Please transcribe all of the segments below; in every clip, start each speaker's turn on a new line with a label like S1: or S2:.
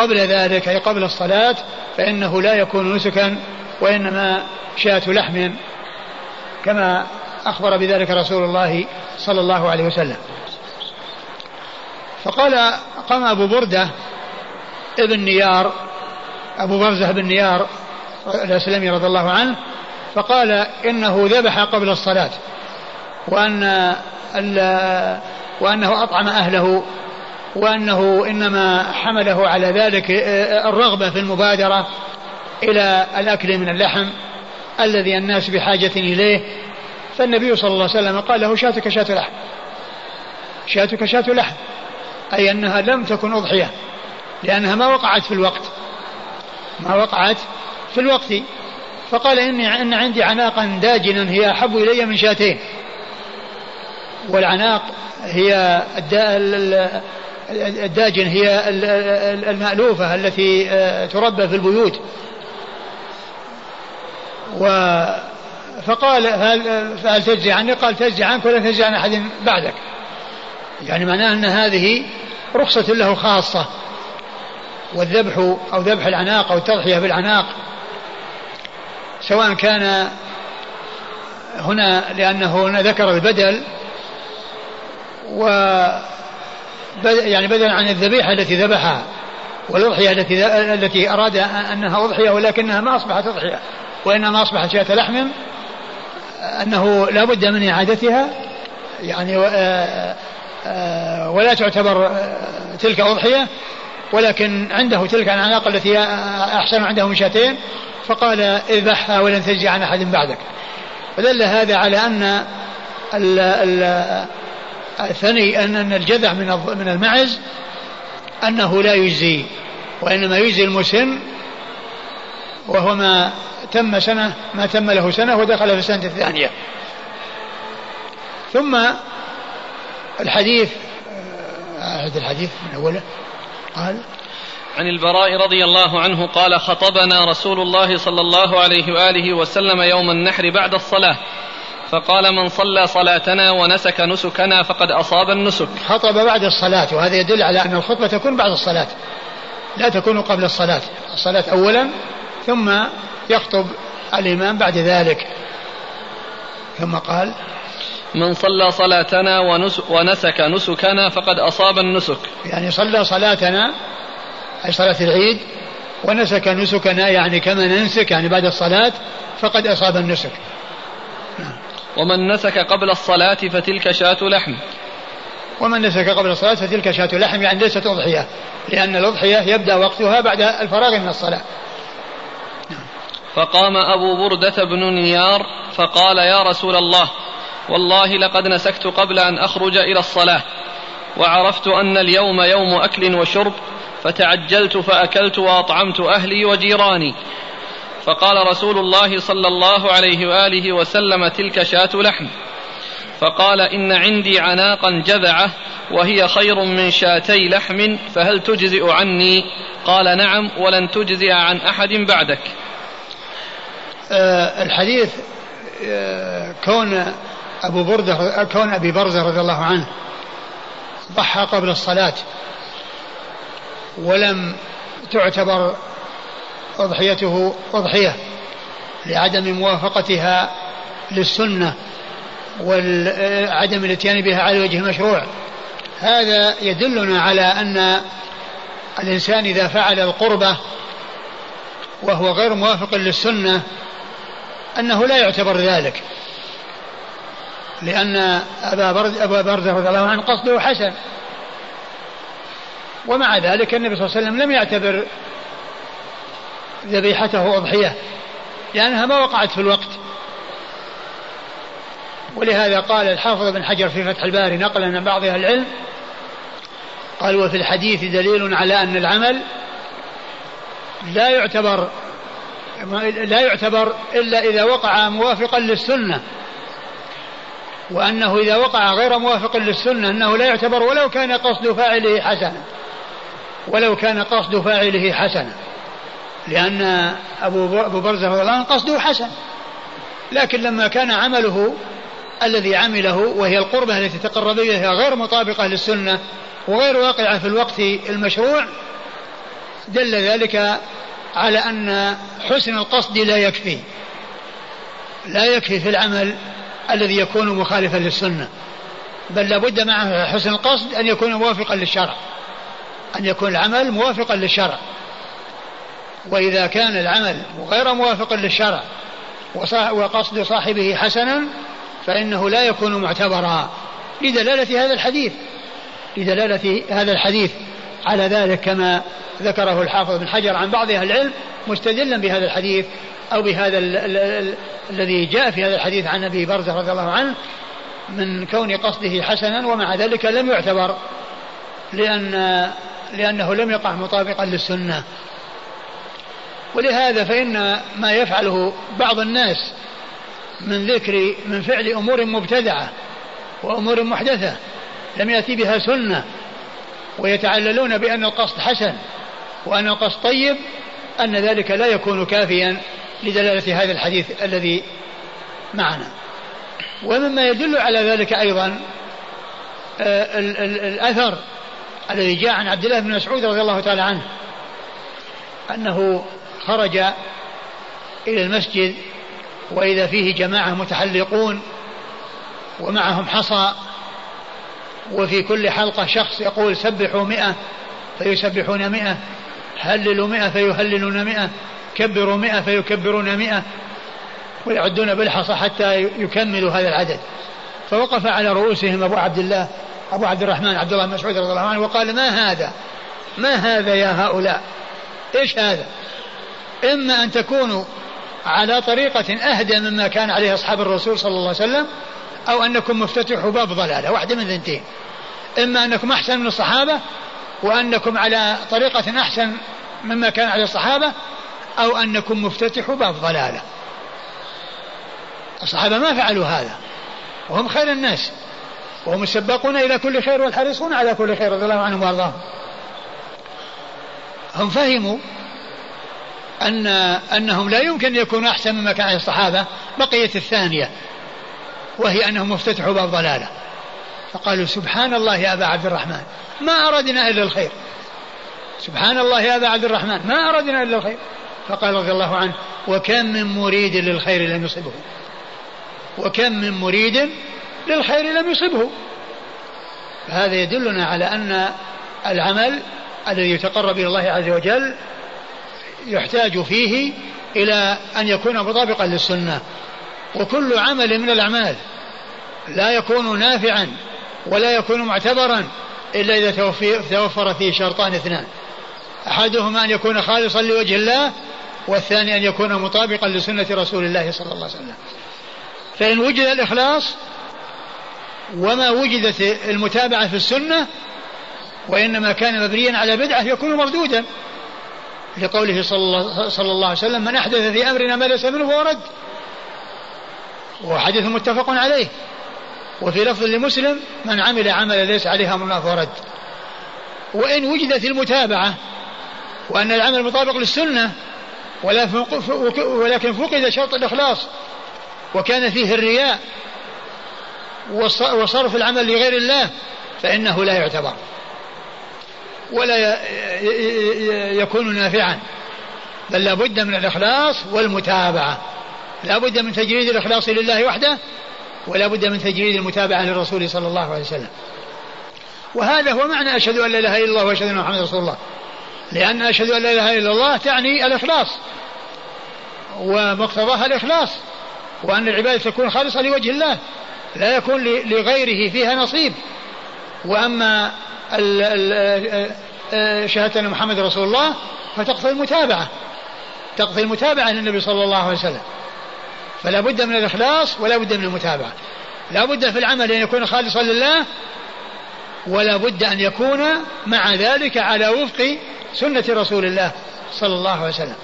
S1: قبل ذلك أي قبل الصلاة فإنه لا يكون نسكا وإنما شاة لحم كما أخبر بذلك رسول الله صلى الله عليه وسلم. فقال قام أبو بردة ابن نيار أبو برزة بن نيار الأسلمي رضي الله عنه فقال إنه ذبح قبل الصلاة وأن وأنه أطعم أهله وأنه إنما حمله على ذلك الرغبة في المبادرة إلى الأكل من اللحم الذي الناس بحاجة إليه. فالنبي صلى الله عليه وسلم قال له شاتك شاة لحم شاتك شاة لحم. أي أنها لم تكن أضحية لأنها ما وقعت في الوقت ما وقعت في الوقت. فقال إني إن عندي عناقا داجنا هي أحب إلي من شاتين. والعناق هي الداجن هي المألوفة التي آه، تربى في البيوت و فقال هل فهل تجزي عني؟ قال تجزي عنك ولا تجزي عن أحد بعدك. يعني معناه أن هذه رخصة له خاصة والذبح أو ذبح العناق أو التضحية بالعناق سواء كان هنا لأنه هنا ذكر البدل و يعني بدلا عن الذبيحة التي ذبحها والأضحية التي التي أراد أنها أضحية ولكنها ما أصبحت أضحية وإنما أصبحت شاة لحم أنه لا بد من إعادتها يعني ولا تعتبر تلك أضحية ولكن عنده تلك العناق التي أحسن عنده من شاتين فقال اذبحها ولن تجزي عن أحد بعدك. فدل هذا على أن الثني أن الجذع من من المعز أنه لا يجزي وإنما يجزي المسن وهو ما تم سنة ما تم له سنة ودخل في السنة الثانية. ثم الحديث أعد الحديث من أوله. قال
S2: عن البراء رضي الله عنه قال خطبنا رسول الله صلى الله عليه وآله وسلم يوم النحر بعد الصلاة. فقال من صلى صلاتنا ونسك نسكنا فقد أصاب النسك.
S1: خطب بعد الصلاة وهذا يدل على أن الخطبة تكون بعد الصلاة. لا تكون قبل الصلاة، الصلاة اولا ثم يخطب الإمام بعد ذلك. ثم قال:
S2: من صلى صلاتنا ونسك نسكنا فقد أصاب النسك
S1: يعني صلى صلاتنا أي صلاة العيد ونسك نسكنا يعني كما ننسك يعني بعد الصلاة فقد أصاب النسك
S2: ومن نسك قبل الصلاة فتلك شاة لحم.
S1: ومن نسك قبل الصلاة فتلك شاة لحم يعني ليست أضحية لأن الأضحية يبدأ وقتها بعد الفراغ من الصلاة.
S2: فقام أبو بردة بن نيار فقال يا رسول الله والله لقد نسكت قبل أن أخرج إلى الصلاة وعرفت أن اليوم يوم أكل وشرب فتعجلت فأكلت وأطعمت أهلي وجيراني فقال رسول الله صلى الله عليه وآله وسلم تلك شاة لحم. فقال إن عندي عناقا جذعة وهي خير من شاتي لحم فهل تجزئ عني؟ قال نعم ولن تجزئ عن أحد بعدك.
S1: أه الحديث أه كون أبو بردة كون أبي برزة رضي الله عنه ضحى قبل الصلاة ولم تعتبر أضحيته أضحية لعدم موافقتها للسنة وعدم الاتيان بها على وجه المشروع. هذا يدلنا على أن الإنسان إذا فعل القربة وهو غير موافق للسنة أنه لا يعتبر ذلك لأن أبا برد أبا برزة رضي الله عنه قصده حسن. ومع ذلك النبي صلى الله عليه وسلم لم يعتبر ذبيحته أضحية لأنها ما وقعت في الوقت. ولهذا قال الحافظ بن حجر في فتح الباري نقلا عن بعض أهل العلم قال وفي الحديث دليل على أن العمل لا يعتبر لا يعتبر إلا إذا وقع موافقا للسنة وأنه إذا وقع غير موافق للسنة أنه لا يعتبر ولو كان قصد فاعله حسنا ولو كان قصد فاعله حسنا. لأن أبو برزة رضي الله عنه قصده حسن. لكن لما كان عمله الذي عمله وهي القربة التي تقرب إليها غير مطابقة للسنة وغير واقعة في الوقت المشروع دل ذلك على أن حسن القصد لا يكفي. لا يكفي في العمل الذي يكون مخالفا للسنة. بل لابد معه حسن القصد أن يكون موافقا للشرع. أن يكون العمل موافقا للشرع. وإذا كان العمل غير موافق للشرع وقصد صاحبه حسنا فإنه لا يكون معتبرا. لدلالة هذا الحديث. لدلالة هذا الحديث على ذلك كما ذكره الحافظ بن حجر عن بعض أهل العلم مستدلا بهذا الحديث أو بهذا ال ال ال الذي جاء في هذا الحديث عن أبي برزة رضي الله عنه من كون قصده حسنا ومع ذلك لم يعتبر لأن لأنه لم يقع مطابقا للسنة. ولهذا فإن ما يفعله بعض الناس من ذكر من فعل أمور مبتدعة وأمور محدثة لم يأتي بها سنة ويتعللون بأن القصد حسن وأن القصد طيب أن ذلك لا يكون كافيا لدلالة هذا الحديث الذي معنا. ومما يدل على ذلك أيضا آه، الأثر الذي جاء عن عبد الله بن مسعود رضي الله تعالى عنه أنه خرج إلى المسجد وإذا فيه جماعة متحلقون ومعهم حصى وفي كل حلقة شخص يقول سبحوا مئة فيسبحون مئة هللوا مئة فيهللون مئة كبروا مئة فيكبرون مئة ويعدون بالحصى حتى يكملوا هذا العدد. فوقف على رؤوسهم أبو عبد الله أبو عبد الرحمن عبد الله مسعود رضي الله عنه وقال ما هذا؟ ما هذا يا هؤلاء؟ إيش هذا؟ إما أن تكونوا على طريقة أهدى مما كان عليه أصحاب الرسول صلى الله عليه وسلم أو أنكم مفتتحوا باب ضلالة واحدة من ثنتين إما أنكم أحسن من الصحابة وأنكم على طريقة أحسن مما كان عليه الصحابة أو أنكم مفتتحوا باب ضلالة. الصحابة ما فعلوا هذا. وهم خير الناس. وهم السباقون إلى كل خير والحريصون على كل خير رضي الله عنهم وأرضاهم. هم فهموا أن أنهم لا يمكن يكونوا أحسن مما كان عليه الصحابة بقية الثانية وهي أنهم افتتحوا باب ضلالة. فقالوا سبحان الله يا أبا عبد الرحمن ما أردنا إلا الخير. سبحان الله يا أبا عبد الرحمن ما أردنا إلا الخير. فقال رضي الله عنه وكم من مريد للخير لم يصبه. وكم من مريد للخير لم يصبه. هذا يدلنا على أن العمل الذي يتقرب إلى الله عز وجل يحتاج فيه إلى أن يكون مطابقا للسنة. وكل عمل من الأعمال لا يكون نافعا ولا يكون معتبرا إلا إذا توفر فيه شرطان اثنان. أحدهما أن يكون خالصا لوجه الله والثاني أن يكون مطابقا لسنة رسول الله صلى الله عليه وسلم. فإن وجد الإخلاص وما وجدت المتابعة في السنة وإنما كان مبنيا على بدعة يكون مردودا. لقوله صلى الله, عليه وسلم من أحدث في أمرنا ما ليس منه فهو رد. وحديث متفق عليه. وفي لفظ لمسلم من عمل عملا ليس عليه أمرنا فهو رد. وإن وجدت المتابعة وأن العمل مطابق للسنة ولكن فقد شرط الإخلاص وكان فيه الرياء وصرف العمل لغير الله فإنه لا يعتبر. ولا يكون نافعا. بل لابد من الإخلاص والمتابعة. لا بد من تجريد الإخلاص لله وحده ولا بد من تجريد المتابعة للرسول صلى الله عليه وسلم. وهذا هو معنى أشهد أن لا إله إلا الله وأشهد أن محمدا رسول الله. لأن أشهد أن لا إله إلا الله تعني الإخلاص ومقتضاها الإخلاص وأن العبادة تكون خالصة لوجه الله لا يكون لغيره فيها نصيب. وأما شهادة أن محمد رسول الله فتقتضي المتابعة. تقتضي المتابعة للنبي صلى الله عليه وسلم. فلا بد من الإخلاص ولا بد من المتابعة. لا بد في العمل أن يكون خالصا لله ولا بد أن يكون مع ذلك على وفق سنة رسول الله صلى الله عليه وسلم.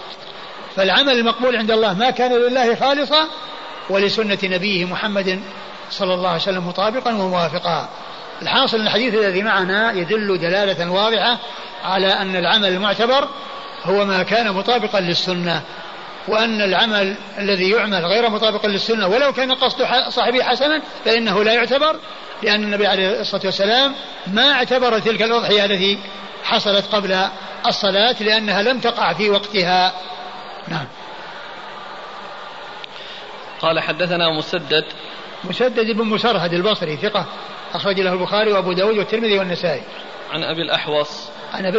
S1: فالعمل المقبول عند الله ما كان لله خالصا ولسنة نبيه محمد صلى الله عليه وسلم مطابقا وموافقا. الحاصل الحديث الذي معنا يدل دلالة واضحة على أن العمل المعتبر هو ما كان مطابقا للسنة وأن العمل الذي يعمل غير مطابق للسنة ولو كان قصد صاحبه حسنا فإنه لا يعتبر لأن النبي عليه الصلاة والسلام ما اعتبر تلك الأضحية التي حصلت قبل الصلاة لأنها لم تقع في وقتها. نعم.
S2: قال حدثنا مسدد.
S1: مسدد بن مسرهد البصري ثقة. أخرج له البخاري وأبو داود والترمذي والنسائي.
S2: عن أبي الأحوص.
S1: عن أبي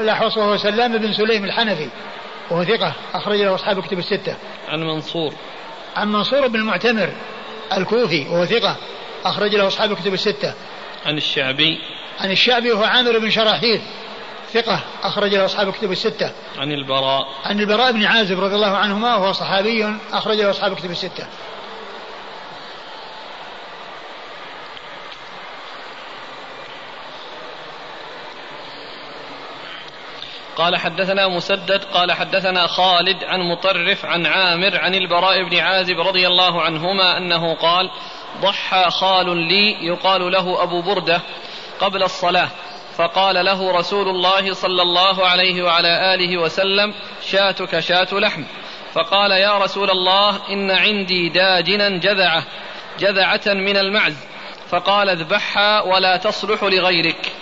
S1: الأحوص وهو سلام بن سليم الحنفي وهو ثقة أخرج له أصحاب كتب الستة.
S2: عن منصور.
S1: عن منصور بن المعتمر الكوفي وهو ثقة أخرج له أصحاب كتب الستة.
S2: عن الشعبي.
S1: عن الشعبي وهو عامر بن شراحيل ثقة أخرج له أصحاب كتب الستة.
S2: عن البراء.
S1: عن البراء بن عازب رضي الله عنهما وهو صحابي أخرج له أصحاب كتب الستة.
S2: قال حدثنا مسدد قال حدثنا خالد عن مطرف عن عامر عن البراء بن عازب رضي الله عنهما أنه قال ضحى خال لي يقال له أبو بردة قبل الصلاة. فقال له رسول الله صلى الله عليه وعلى آله وسلم شاتك شات لحم فقال يا رسول الله إن عندي داجنا جذعه جذعة من المعز فقال اذبحها ولا تصلح لغيرك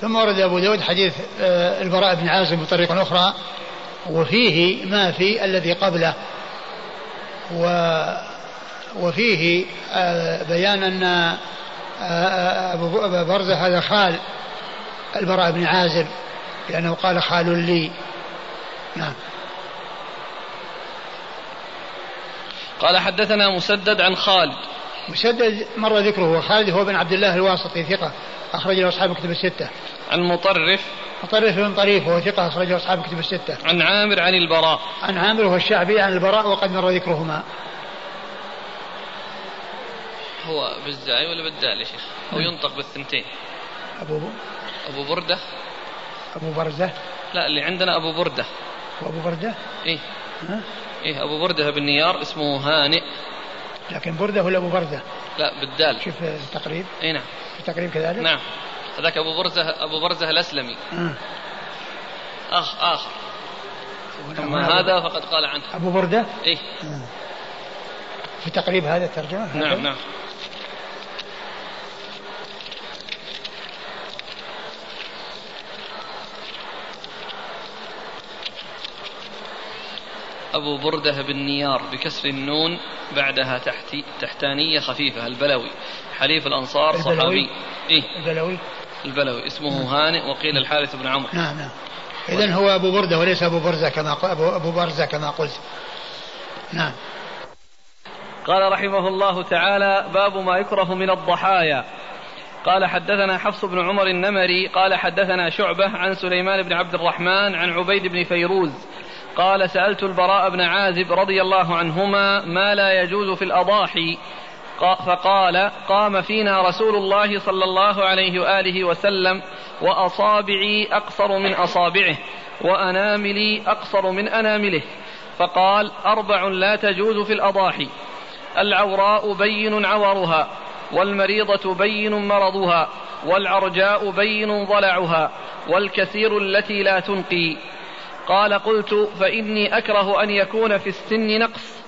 S1: ثم ورد أبو داود حديث آه، البراء بن عازم بطريقة أخرى وفيه ما في الذي قبله. و وفيه آه، بيان أن آه، أبو برزة هذا خال البراء بن عازب لأنه قال خال لي. نعم.
S2: قال حدثنا مسدد عن خالد.
S1: مسدد مر ذكره خالد هو بن عبد الله الواسطي ثقة أخرج له أصحاب كتب الستة.
S2: عن مطرف
S1: مطرف بن طريف وهو ثقة أخرج له أصحاب كتب الستة.
S2: عن عامر عن البراء.
S1: عن عامر وهو الشعبي عن البراء وقد مر ذكرهما.
S2: هو بالزاي ولا بالدال يا شيخ؟ أو نعم. ينطق بالثنتين؟
S1: أبو
S2: أبو بردة
S1: أبو برزة
S2: لا اللي عندنا أبو بردة
S1: وأبو بردة؟
S2: إيه ها؟ إيه أبو بردة بن نيار اسمه هانئ
S1: لكن بردة ولا أبو برزة؟
S2: لا بالدال
S1: شوف التقريب
S2: اي نعم
S1: التقريب كذلك؟
S2: نعم هذاك أبو برزة أبو برزة الأسلمي آه. آخ آخر اما هذا فقد قال عنه
S1: أبو برده؟
S2: اي آه.
S1: في تقريب هذا الترجمه؟
S2: نعم نعم أبو بردة بن نيار بكسر النون بعدها تحتي تحتانية خفيفة البلوي. حليف الأنصار
S1: البلوي.
S2: صحابي. إيه؟
S1: البلوي؟
S2: البلوي. اسمه نعم. هانئ وقيل الحارث بن عمرو.
S1: نعم نعم. إذا هو أبو بردة وليس أبو برزة كما أبو, أبو برزة كما قلت. نعم.
S2: قال رحمه الله تعالى باب ما يكره من الضحايا. قال حدثنا حفص بن عمر النمري قال حدثنا شعبة عن سليمان بن عبد الرحمن عن عبيد بن فيروز قال سألت البراء بن عازب رضي الله عنهما ما لا يجوز في الأضاحي. فقال قام فينا رسول الله صلى الله عليه وآله وسلم وأصابعي أقصر من أصابعه وأناملي أقصر من أنامله. فقال أربع لا تجوز في الأضاحي. العوراء بين عورها والمريضة بين مرضها والعرجاء بين ضلعها والكثير التي لا تنقي. قال قلت فإني أكره أن يكون في السن نقص.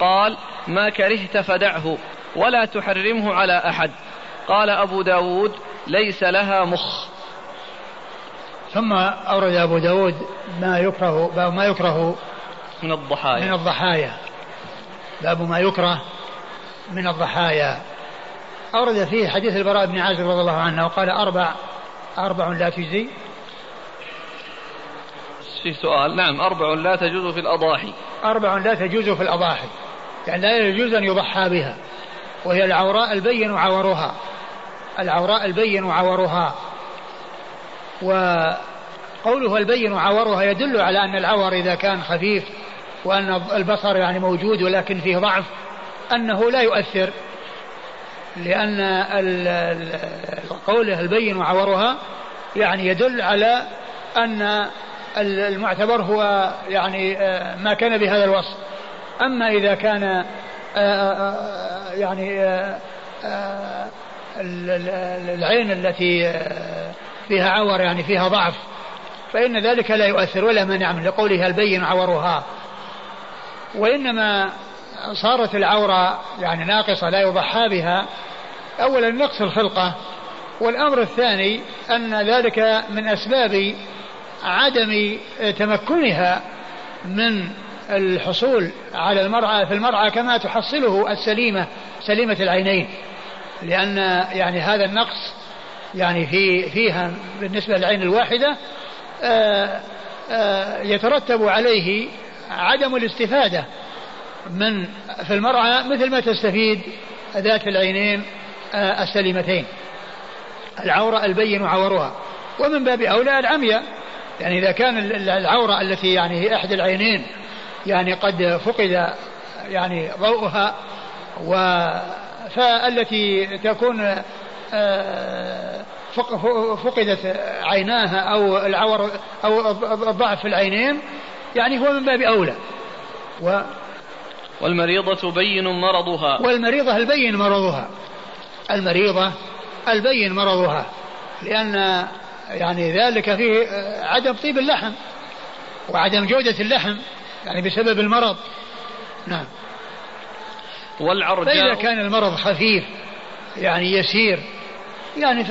S2: قال ما كرهت فدعه ولا تحرمه على أحد. قال أبو داود ليس لها مخ.
S1: ثم أورد أبو داود ما يكره باب ما يكره
S2: من الضحايا.
S1: من الضحايا. باب ما يكره من الضحايا. أورد فيه حديث البراء بن عازب رضي الله عنه وقال أربع أربع لا تجزي.
S2: في سؤال. نعم. أربع لا تجوز في الأضاحي.
S1: أربع لا تجوز في الأضاحي. يعني لا يجوز أن يضحى بها. وهي العوراء البين عورها. العوراء البين عورها. وقوله البين عورها يدل على أن العور إذا كان خفيف وأن البصر يعني موجود ولكن فيه ضعف أنه لا يؤثر. لأن قوله البين عورها يعني يدل على أن المعتبر هو يعني آه، ما كان بهذا الوصف. أما إذا كان آه، آه، يعني العين التي فيها عور يعني فيها ضعف فإن ذلك لا يؤثر ولا مانع من لقولها البين عورها. وإنما صارت العورة يعني ناقصة لا يضحى بها. أولا نقص الخلقة والأمر الثاني أن ذلك من أسباب عدم تمكنها من الحصول على المرأة في المرأة كما تحصله السليمة سليمة العينين. لأن يعني هذا النقص يعني في فيها بالنسبة للعين الواحدة آه، آه، يترتب عليه عدم الاستفادة من في المرأة مثل ما تستفيد ذات العينين آه، السليمتين. العورة البين عورها. ومن باب أولى العمية. يعني إذا كان العورة التي يعني هي إحدى العينين يعني قد فقد يعني ضوءها و فالتي تكون آه، فقدت عيناها أو العور أو الضعف في العينين يعني هو من باب أولى.
S2: و والمريضة بين مرضها.
S1: والمريضة البين مرضها. المريضة البين مرضها لأن يعني ذلك فيه عدم طيب اللحم وعدم جودة اللحم يعني بسبب المرض. نعم.
S2: والعرجاء
S1: فإذا كان المرض خفيف يعني يسير يعني ف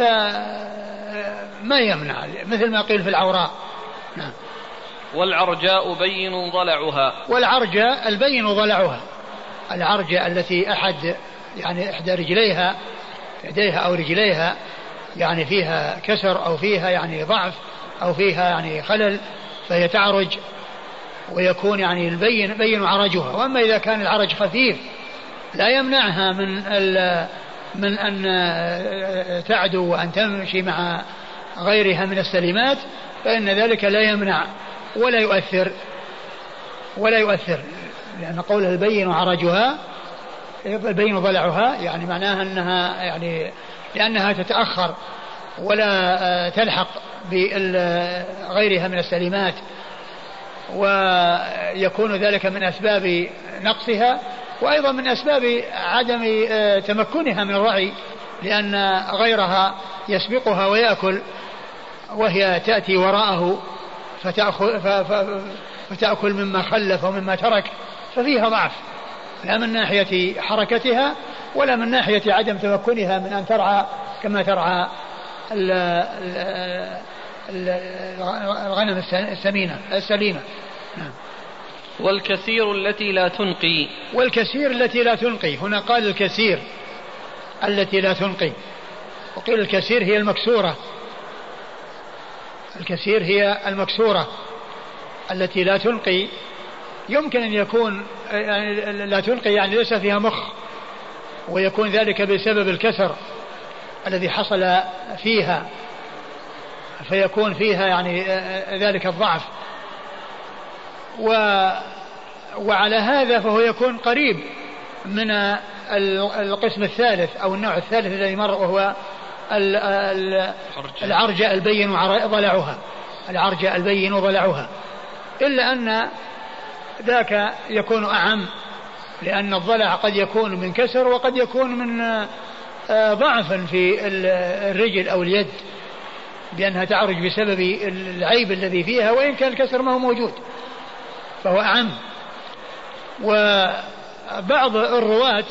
S1: ما يمنع مثل ما قيل في العوراء. نعم.
S2: والعرجاء بين ضلعها.
S1: والعرجاء البين ضلعها. العرجاء التي أحد يعني إحدى رجليها يديها أو رجليها يعني فيها كسر أو فيها يعني ضعف أو فيها يعني خلل فهي تعرج ويكون يعني البين بين عرجها. وأما إذا كان العرج خفيف لا يمنعها من من أن تعدو وأن تمشي مع غيرها من السليمات فإن ذلك لا يمنع ولا يؤثر. ولا يؤثر لأن قوله البين عرجها البين ضلعها يعني معناها أنها يعني لأنها تتأخر ولا تلحق بغيرها من السليمات ويكون ذلك من أسباب نقصها وأيضا من أسباب عدم آه، تمكنها من الرعي لأن غيرها يسبقها ويأكل وهي تأتي وراءه فتأخذ فتأكل مما خلف ومما ترك ففيها ضعف. لا من ناحية حركتها ولا من ناحية عدم تمكنها من أن ترعى كما ترعى الغنم السمينة السليمة. نعم.
S2: والكثير التي لا تنقي.
S1: والكثير التي لا تنقي. هنا قال الكثير التي لا تنقي. وقيل الكثير هي المكسورة. الكثير هي المكسورة. التي لا تنقي يمكن أن يكون يعني لا تنقي يعني ليس فيها مخ ويكون ذلك بسبب الكسر الذي حصل فيها فيكون فيها يعني ذلك الضعف. و وعلى هذا فهو يكون قريب من القسم الثالث أو النوع الثالث الذي مر وهو العرجة. البين ضلعها العرجة البين ضلعها إلا أن ذاك يكون أعم لأن الضلع قد يكون من كسر وقد يكون من آه، ضعف في الرجل أو اليد بأنها تعرج بسبب العيب الذي فيها وإن كان الكسر ما هو موجود فهو أعم. وبعض الرواة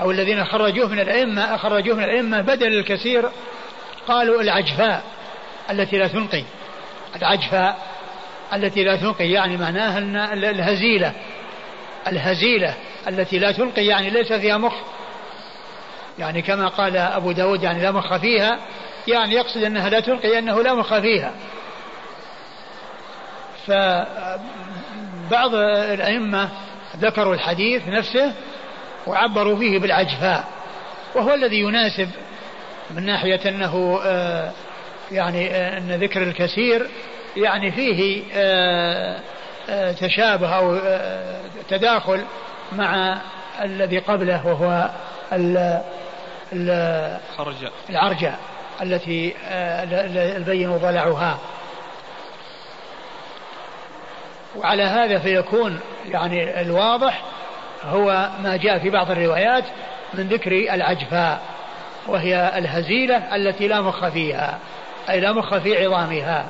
S1: أو الذين خرجوه من الأئمة أخرجوه من الأئمة بدل الكثير قالوا العجفاء التي لا تنقي العجفاء التي لا تنقي يعني معناها الهزيلة. الهزيلة التي لا تنقي يعني ليس فيها مخ. يعني كما قال أبو داود يعني لا مخ فيها. يعني يقصد أنها لا تلقي أنه لا مخ فيها. فبعض الأئمة ذكروا الحديث نفسه وعبروا فيه بالعجفاء. وهو الذي يناسب من ناحية أنه آه، يعني آه، أن ذكر الكثير يعني فيه آه، تشابه أو تداخل مع الذي قبله وهو العرجاء التي آه، البين ضلعها وعلى هذا فيكون يعني الواضح هو ما جاء في بعض الروايات من ذكر العجفاء وهي الهزيلة التي لا مخ فيها أي لا مخ في عظامها.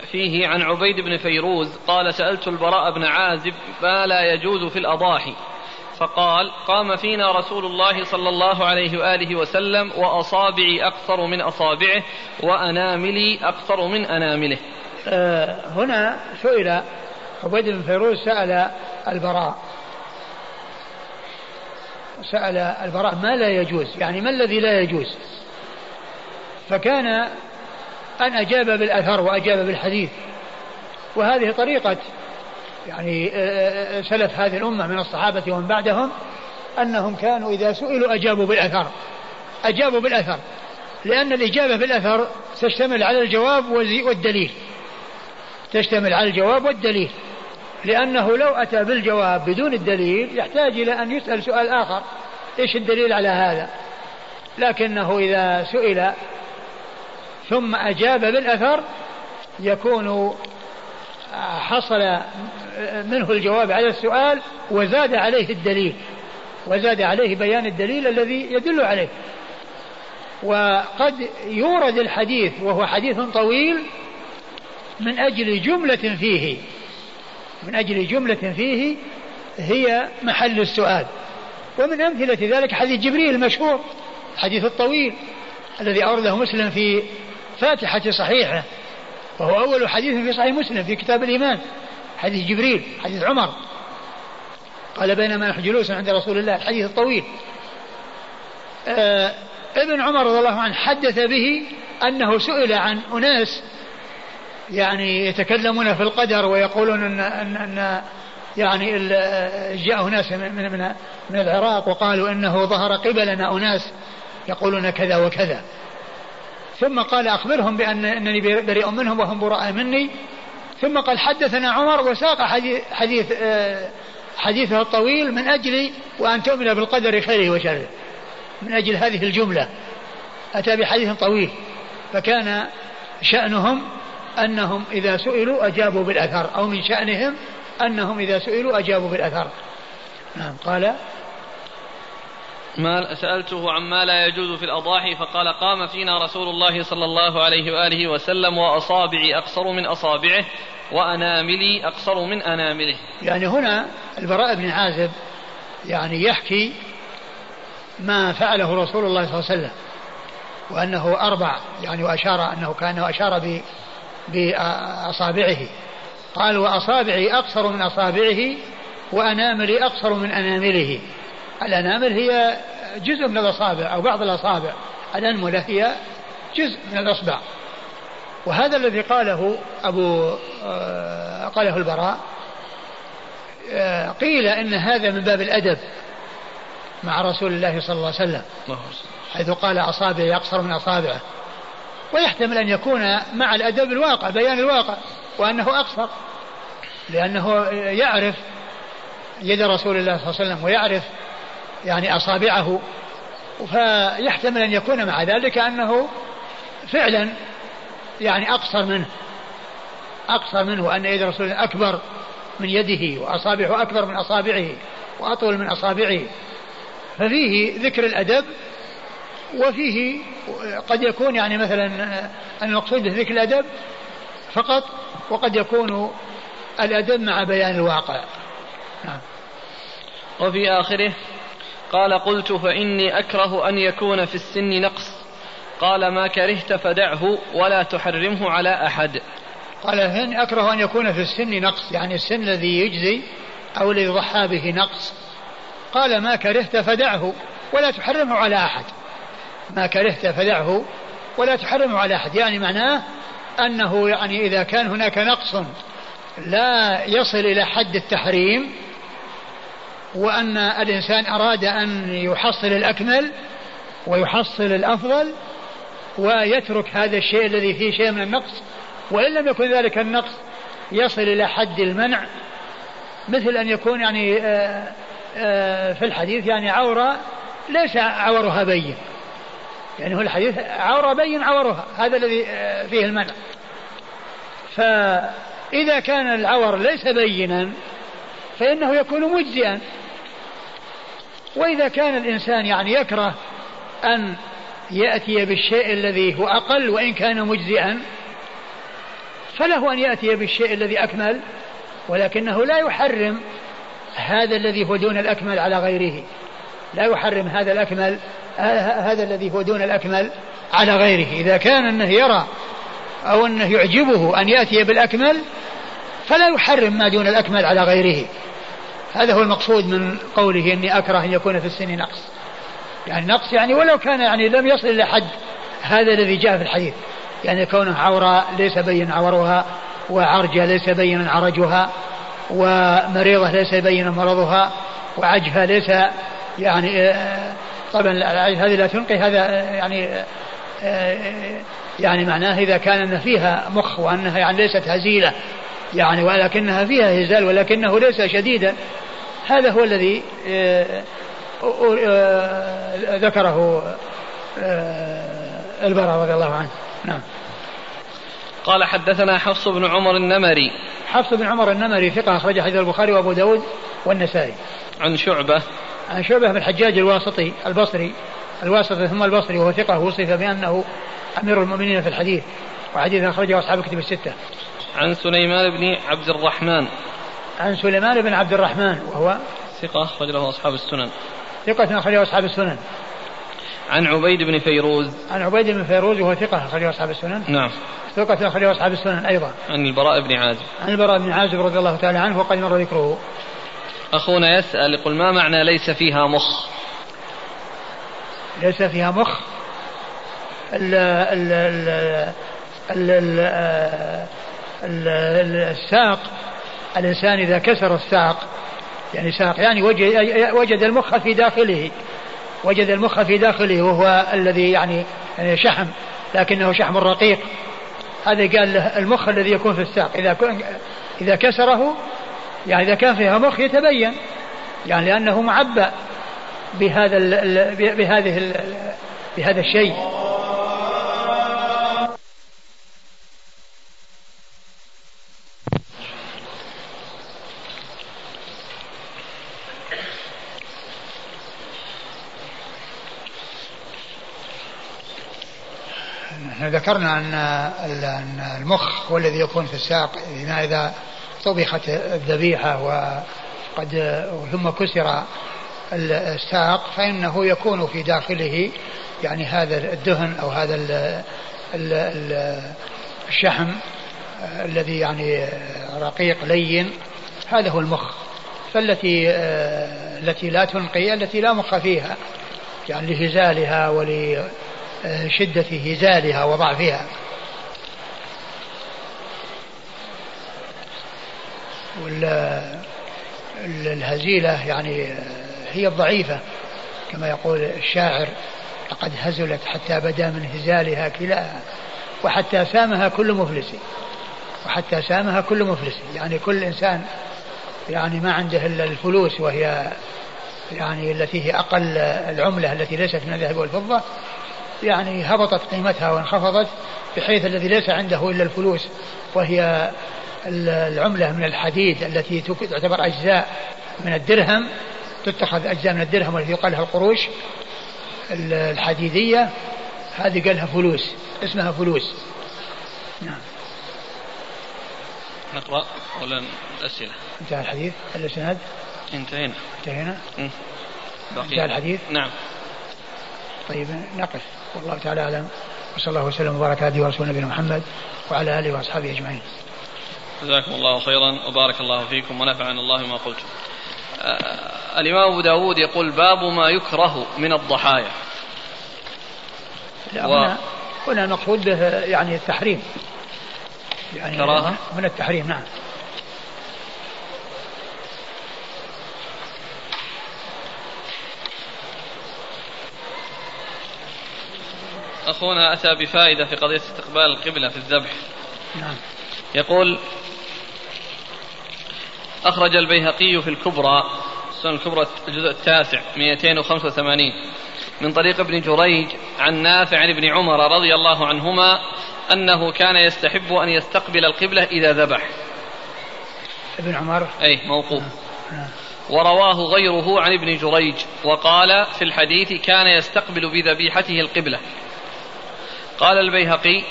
S2: فيه عن عبيد بن فيروز قال سألت البراء بن عازب ما لا يجوز في الأضاحي. فقال قام فينا رسول الله صلى الله عليه وآله وسلم وأصابعي أقصر من أصابعه وأناملي أقصر من أنامله.
S1: آه هنا سئل عبيد بن فيروز سأل البراء. سأل البراء ما لا يجوز؟ يعني ما الذي لا يجوز؟ فكان أن أجاب بالأثر وأجاب بالحديث. وهذه طريقة يعني آه، آه، آه، سلف هذه الأمة من الصحابة ومن بعدهم أنهم كانوا إذا سئلوا أجابوا بالأثر. أجابوا بالأثر. لأن الإجابة بالأثر تشتمل على الجواب والدليل. تشتمل على الجواب والدليل. لأنه لو أتى بالجواب بدون الدليل يحتاج إلى أن يسأل سؤال آخر. إيش الدليل على هذا؟ لكنه إذا سئل ثم أجاب بالأثر يكون حصل منه الجواب على السؤال وزاد عليه الدليل وزاد عليه بيان الدليل الذي يدل عليه. وقد يورد الحديث وهو حديث طويل من أجل جملة فيه. من أجل جملة فيه هي محل السؤال. ومن أمثلة ذلك حديث جبريل المشهور الحديث الطويل الذي أورده مسلم في فاتحة صحيحة. وهو أول حديث في صحيح مسلم في كتاب الإيمان. حديث جبريل حديث عمر. قال بينما نحن جلوس عند رسول الله الحديث الطويل. آه ابن عمر رضي الله عنه حدث به أنه سئل عن أناس يعني يتكلمون في القدر ويقولون أن, أن, أن يعني جاء ناس من, من, من العراق وقالوا إنه ظهر قبلنا أناس يقولون كذا وكذا. ثم قال أخبرهم بأن إنني بريء منهم وهم براء مني. ثم قال حدثنا عمر وساق حديث حديث آه، حديثه الطويل من أجل وأن تؤمن بالقدر خيره وشره. من أجل هذه الجملة. أتى بحديث طويل. فكان شأنهم أنهم إذا سئلوا أجابوا بالأثر أو من شأنهم أنهم إذا سئلوا أجابوا بالأثر. نعم قال
S2: ما سألته عما لا يجوز في الأضاحي فقال قام فينا رسول الله صلى الله عليه وآله وسلم وأصابعي أقصر من أصابعه وأناملي أقصر من أنامله.
S1: يعني هنا البراء بن عازب يعني يحكي ما فعله رسول الله صلى الله عليه وسلم وأنه أربع يعني وأشار أنه كان أشار بأصابعه. قال وأصابعي أقصر من أصابعه وأناملي أقصر من أنامله. الأنامل هي جزء من الأصابع أو بعض الأصابع. الأنملة هي جزء من الأصبع. وهذا الذي قاله أبو آه، قاله البراء آه، قيل إن هذا من باب الأدب مع رسول الله صلى الله عليه وسلم حيث قال أصابعي أقصر من أصابعه. ويحتمل أن يكون مع الأدب الواقع بيان الواقع وأنه أقصر لأنه يعرف يد رسول الله صلى الله عليه وسلم ويعرف يعني أصابعه فيحتمل أن يكون مع ذلك أنه فعلا يعني أقصر منه أقصر منه وأن يد رسول أكبر من يده وأصابعه أكبر من أصابعه وأطول من أصابعه ففيه ذكر الأدب وفيه قد يكون يعني مثلا المقصود بذكر الأدب فقط وقد يكون الأدب مع بيان الواقع نعم.
S2: وفي آخره قال قلت فإني أكره أن يكون في السن نقص. قال ما كرهت فدعه ولا تحرمه على أحد.
S1: قال إني أكره أن يكون في السن نقص يعني السن الذي يجزي أو الذي يضحى به نقص. قال ما كرهت فدعه ولا تحرمه على أحد. ما كرهت فدعه ولا تحرمه على أحد يعني معناه أنه يعني إذا كان هناك نقص لا يصل إلى حد التحريم وأن الإنسان أراد أن يحصل الأكمل ويحصل الأفضل ويترك هذا الشيء الذي فيه شيء من النقص وإن لم يكن ذلك النقص يصل إلى حد المنع مثل أن يكون يعني آه، آه، في الحديث يعني عورة ليس عورها بين يعني هو الحديث عورة بين عورها هذا الذي آه، فيه المنع. فإذا كان العور ليس بينا فإنه يكون مجزئا. وإذا كان الإنسان يعني يكره أن يأتي بالشيء الذي هو أقل وإن كان مجزئا فله أن يأتي بالشيء الذي أكمل ولكنه لا يحرم هذا الذي هو دون الأكمل على غيره. لا يحرم هذا الأكمل هذا الذي هو دون الأكمل على غيره. إذا كان أنه يرى أو أنه يعجبه أن يأتي بالأكمل فلا يحرم ما دون الأكمل على غيره. هذا هو المقصود من قوله إني أكره أن يكون في السن نقص. يعني نقص يعني ولو كان يعني لم يصل إلى حد هذا الذي جاء في الحديث. يعني كونه عوراء ليس بين عورها وعرجة ليس بين عرجها ومريضة ليس بين مرضها وعجفة ليس يعني آه، طبعا هذه لا تنقي هذا آه، يعني آه، يعني معناه إذا كان أن فيها مخ وأنها يعني ليست هزيلة يعني ولكنها فيها هزال ولكنه ليس شديدا. هذا هو الذي ذكره البراء رضي الله عنه. نعم.
S2: قال حدثنا حفص بن عمر النمري.
S1: حفص بن عمر النمري ثقة أخرج حديث البخاري وأبو داود والنسائي.
S2: عن شعبة.
S1: عن شعبة بن الحجاج الواسطي البصري الواسطي ثم البصري وهو ثقة وصف بأنه أمير المؤمنين في الحديث وحديث أخرجه أصحاب الكتب الستة.
S2: عن سليمان بن عبد الرحمن.
S1: عن سليمان بن عبد الرحمن وهو
S2: ثقة أخرج له أصحاب السنن.
S1: ثقة أخرجه أصحاب السنن.
S2: عن عبيد بن فيروز.
S1: عن عبيد بن فيروز وهو ثقة أخرجه أصحاب السنن.
S2: نعم.
S1: ثقة أخرجه أصحاب السنن أيضا.
S2: عن البراء بن عازب.
S1: عن البراء بن عازب رضي الله تعالى عنه وقد مر ذكره.
S2: أخونا يسأل يقول ما معنى ليس فيها مخ؟
S1: ليس فيها مخ. ال ال ال ال الساق الإنسان إذا كسر الساق يعني ساق يعني وجد, وجد المخ في داخله وجد المخ في داخله وهو الذي يعني, يعني شحم لكنه شحم رقيق. هذا قال له المخ الذي يكون في الساق. إذا إذا كسره يعني إذا كان فيها مخ يتبين يعني لأنه معبأ بهذا بهذه بهذا الشيء. ذكرنا أن المخ هو الذي يكون في الساق إذا طبخت الذبيحة وقد ثم كسر الساق فإنه يكون في داخله يعني هذا الدهن أو هذا الشحم الذي يعني رقيق لين. هذا هو المخ. فالتي التي لا تنقي التي لا مخ فيها يعني لهزالها ولشدة هزالها وضعفها. والهزيلة يعني هي الضعيفة كما يقول الشاعر لقد هزلت حتى بدا من هزالها كلاها وحتى سامها كل مفلس وحتى سامها كل مفلس. يعني كل إنسان يعني ما عنده إلا الفلوس وهي يعني التي هي أقل العملة التي ليست من الذهب والفضة يعني هبطت قيمتها وانخفضت بحيث الذي ليس عنده إلا الفلوس وهي العملة من الحديد التي تعتبر أجزاء من الدرهم تتخذ أجزاء من الدرهم والتي يقال لها القروش الحديدية. هذه قالها فلوس اسمها فلوس. نعم.
S2: نقرأ ولا الأسئلة؟
S1: انتهى الحديث الإسناد؟
S2: انتهينا.
S1: انتهينا؟ انتهى الحديث؟
S2: نعم.
S1: طيب نقف. والله تعالى أعلم. وصلى الله وسلم وبارك على ورسول نبينا محمد وعلى آله وأصحابه أجمعين.
S2: جزاكم الله خيرا وبارك الله فيكم ونفعنا الله ما قلتم. آه الإمام أبو داود يقول باب ما يكره من الضحايا.
S1: لا و... هنا, هنا المقصود به يعني التحريم. يعني كراهة؟ من التحريم نعم.
S2: أخونا أتى بفائدة في قضية استقبال القبلة في الذبح.
S1: نعم.
S2: يقول أخرج البيهقي في الكبرى السنة الكبرى الجزء التاسع 285 من طريق ابن جريج عن نافع عن ابن عمر رضي الله عنهما أنه كان يستحب أن يستقبل القبلة إذا ذبح.
S1: ابن عمر؟
S2: أي موقوف. ورواه غيره عن ابن جريج وقال في الحديث كان يستقبل بذبيحته القبلة. قال البيهقي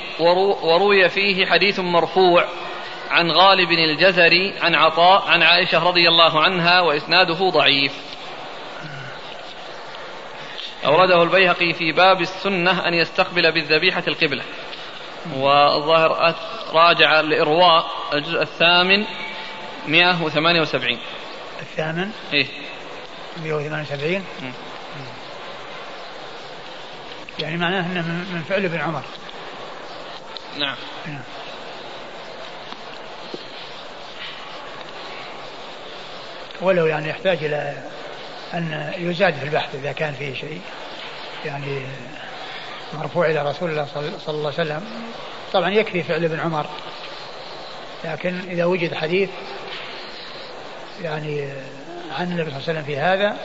S2: وروي فيه حديث مرفوع عن غالب الجزري عن عطاء عن عائشة رضي الله عنها وإسناده ضعيف. أورده البيهقي في باب السنة أن يستقبل بالذبيحة القبلة. والظاهر راجع الإرواء الجزء الثامن 178
S1: الثامن؟
S2: إيه.
S1: 178 يعني معناه إنه من فعل ابن عمر.
S2: نعم. نعم
S1: ولو يعني يحتاج إلى أن يزاد في البحث إذا كان فيه شيء. يعني مرفوع إلى رسول الله صلى الله عليه وسلم. طبعا يكفي فعل ابن عمر. لكن إذا وجد حديث يعني عن النبي صلى الله عليه وسلم في هذا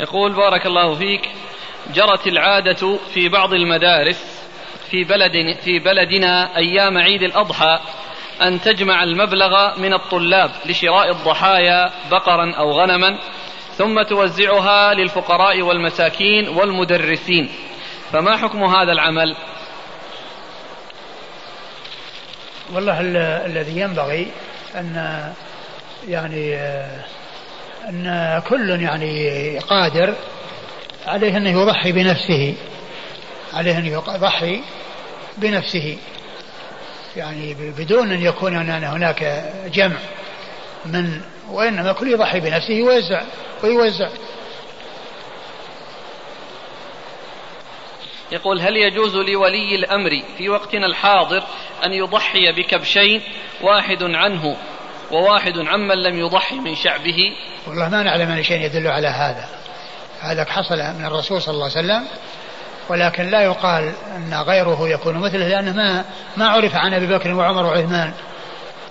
S2: يقول بارك الله فيك جرت العادة في بعض المدارس في بلد في بلدنا أيام عيد الأضحى أن تجمع المبلغ من الطلاب لشراء الضحايا بقرا أو غنما ثم توزعها للفقراء والمساكين والمدرسين. فما حكم هذا العمل؟
S1: والله الذي ينبغي أن يعني أن كل يعني قادر عليه أنه يضحي بنفسه عليه أن يضحي بنفسه. يعني بدون أن يكون هناك جمع من وإنما كل يضحي بنفسه ويوزع ويوزع.
S2: يقول هل يجوز لولي الأمر في وقتنا الحاضر أن يضحي بكبشين واحد عنه وواحد عمن لم يضحي من شعبه.
S1: والله ما نعلم أن شيء يدل على هذا. هذا حصل من الرسول صلى الله عليه وسلم ولكن لا يقال أن غيره يكون مثله لأنه ما ما عرف عن أبي بكر وعمر وعثمان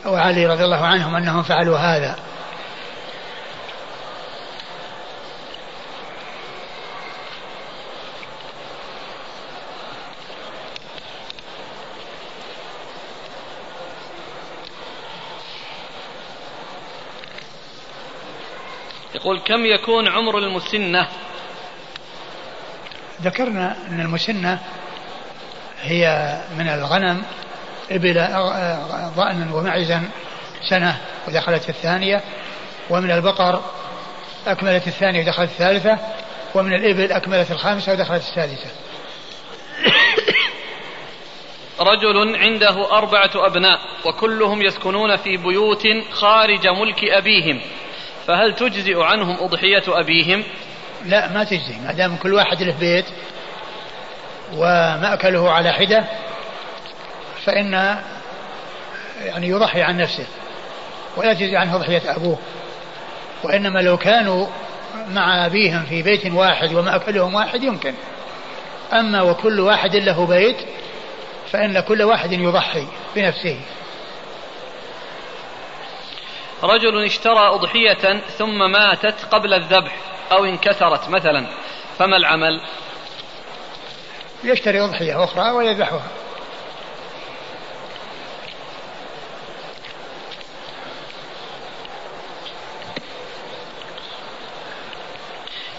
S1: وعلي رضي الله عنهم أنهم فعلوا هذا.
S2: يقول كم يكون عمر المسنة؟
S1: ذكرنا أن المسنة هي من الغنم إبل ضأن ومعزا سنة ودخلت الثانية ومن البقر أكملت الثانية ودخلت الثالثة ومن الإبل أكملت الخامسة ودخلت السادسة.
S2: رجل عنده أربعة أبناء وكلهم يسكنون في بيوت خارج ملك أبيهم. فهل تجزئ عنهم أضحية أبيهم؟
S1: لا ما تجزي ما دام كل واحد له بيت ومأكله على حدة فإن يعني يضحي عن نفسه ولا تجزي عنه أضحية أبوه. وإنما لو كانوا مع أبيهم في بيت واحد ومأكلهم واحد يمكن. أما وكل واحد له بيت فإن كل واحد يضحي بنفسه.
S2: رجل اشترى أضحية ثم ماتت قبل الذبح أو انكسرت مثلا فما العمل؟
S1: يشتري أضحية أخرى ويذبحها.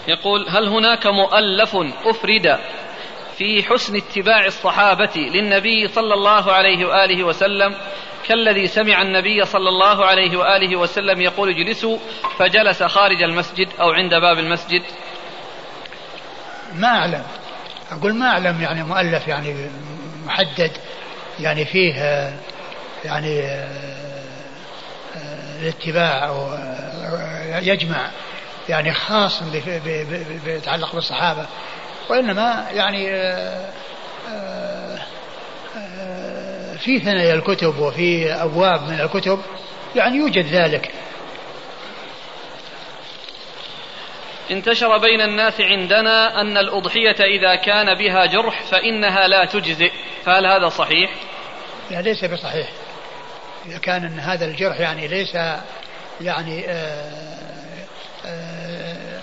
S2: يقول هل هناك مؤلف أفرد في حسن اتباع الصحابة للنبي صلى الله عليه وآله وسلم كالذي سمع النبي صلى الله عليه وآله وسلم يقول اجلسوا فجلس خارج المسجد أو عند باب المسجد.
S1: ما أعلم. أقول ما أعلم يعني مؤلف يعني محدد يعني فيه يعني الاتباع أو يجمع يعني خاص بيتعلق بالصحابة وإنما يعني في ثنايا الكتب وفي أبواب من الكتب يعني يوجد ذلك.
S2: انتشر بين الناس عندنا أن الأضحية إذا كان بها جرح فإنها لا تجزئ. فهل هذا صحيح؟
S1: لا ليس بصحيح. إذا كان أن هذا الجرح يعني ليس يعني آآ آآ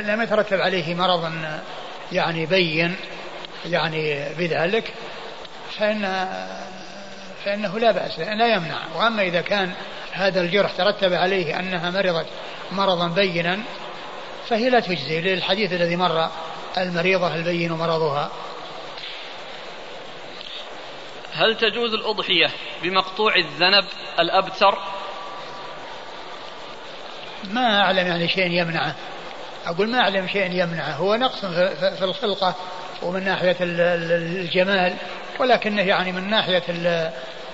S1: لم يترتب عليه مرض يعني بين يعني بذلك. فإن فإنه لا بأس لا يمنع. وأما إذا كان هذا الجرح ترتب عليه أنها مرضت مرضا بينا فهي لا تجزي للحديث الذي مر المريضة البين مرضها.
S2: هل تجوز الأضحية بمقطوع الذنب الأبتر؟
S1: ما أعلم يعني شيء يمنعه. أقول ما أعلم شيء يمنعه. هو نقص في الخلقة ومن ناحية الجمال. ولكنه يعني من ناحية